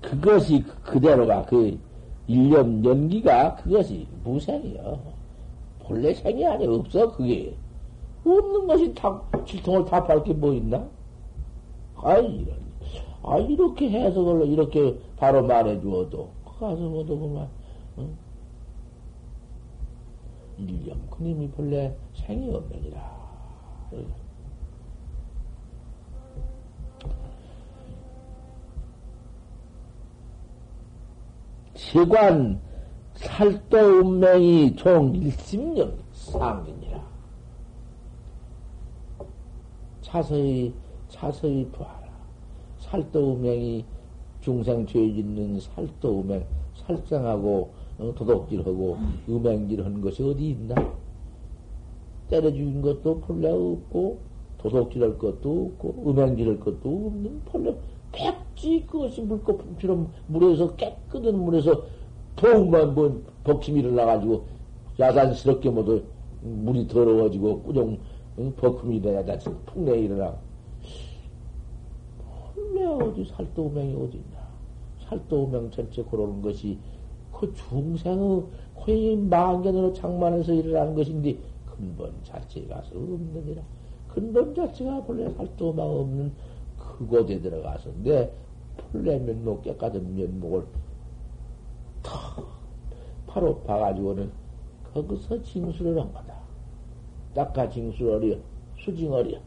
그것이 그대로가 그 일념 연기가 그것이 무생이요. 본래 생이 아니 없어 그게 없는 것이 다 질통을 다 밟게 뭐 있나? 아이, 이런. 아, 이렇게 해석을 이렇게 바로 말해 주어도, 가서 뭐도 그만, 응? 일념, 그님이 본래 생이 없느니라. 시관 살도 운명이 총 일심령 상이니라. 차서히 차서히 보아라. 살도 운명이 중생 죄 짓는 살도 운명 살생하고 어, 도둑질하고 음행질한 것이 어디 있나? 때려 죽인 것도 본래 없고 도둑질할 것도 없고 음행질할 것도 없는 본래 백지 그것이 물거품처럼 물에서 깨끗한 물에서 더욱만 뭐 벅침이 일어나가지고 야단스럽게 모두 물이 더러워지고 꾸정 버금이 일어나자 풍내 일어나. 본래 어디 살도우명이 어디 있나? 살도우명 전체 그러는 것이 그 중생의 코인 망견으로 장만해서 일어나는 것인데 근본 자체가 없느니라. 근본 자체가 본래 살도우명 없는 그곳에 들어가서 내 본래 면목 깨끗한 면목을 탁 바로 봐가지고는 거기서 징수를 한 거다. 닦아 징수어리여, 수징어리여.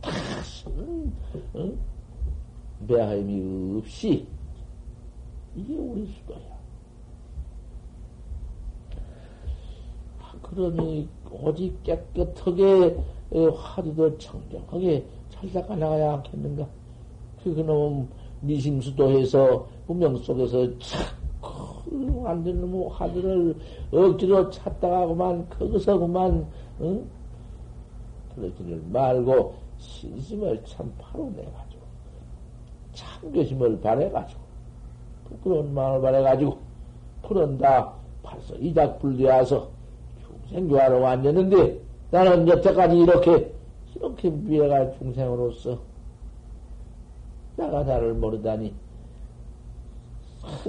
다시는 응? 배하임이 없이 이게 우리 수도야. 아, 그러니 오직 깨끗하게 화두도 청정하게 잘 닦아 나가야 않겠는가? 그 그놈 미심수도해서 운명 속에서 자꾸 안 되는 놈 화두를 억지로 찾다가 그만 거기서 그만 응? 그러지를 말고 신심을 참 바로 내가지고 참교심을 바래가지고 부끄러운 마음을 바래가지고 푸른다 벌써 이작불되어서 중생교화로 앉았는데 나는 여태까지 이렇게 이렇게 미래가 중생으로서 나가 나를 모르다니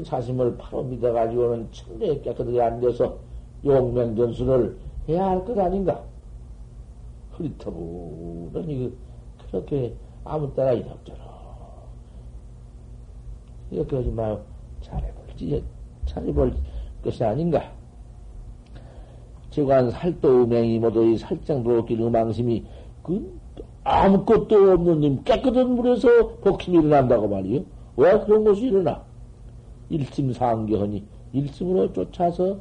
자심을 바로 믿어가지고는 천대에 깨끗하게 앉아서 용맹전수를 해야 할 것 아닌가? 흐릿하고는 그렇게 아무 따라 이럭저럭 이렇게 하지 마요. 잘해볼지, 잘해볼 것이 아닌가? 지관 살도 음행이 모두 이 살장도 없길 음앙심이 그 아무것도 없는 님 깨끗한 물에서 복힘이 일어난다고 말이요. 왜 그런 것이 일어나? 일심상교하니 일심으로 쫓아서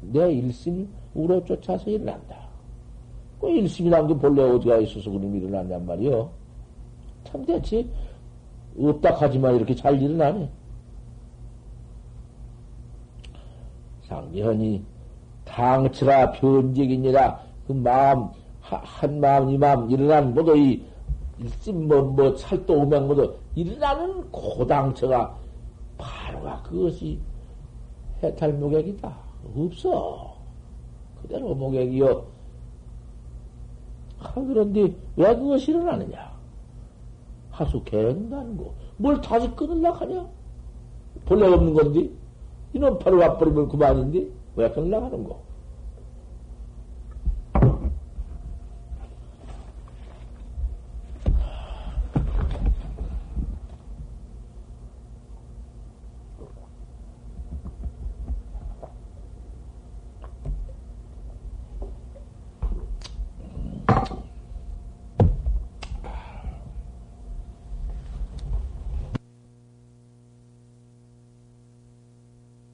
내 일심으로 쫓아서 일어난다. 그 일심이란 게 본래 어디가 있어서 그럼 일어났냔 말이요. 참 대체 없다 하지만 이렇게 잘 일어나네. 상계하니 당처가 변적이니라 그 마음 한 마음 이 마음 일어난 모두 이 일심 뭐, 뭐 살도 오면 모두 일어나는 고당처가 바로가 그것이 해탈 목액이다. 없어. 그대로 목액이요. 아, 그런데 왜 그것이 일어나느냐? 하수 거. 뭘 다시 끊으려 하냐? 본래 없는 건데? 이놈 바로 와버리면 그만인데? 왜 끊으려 하는 거?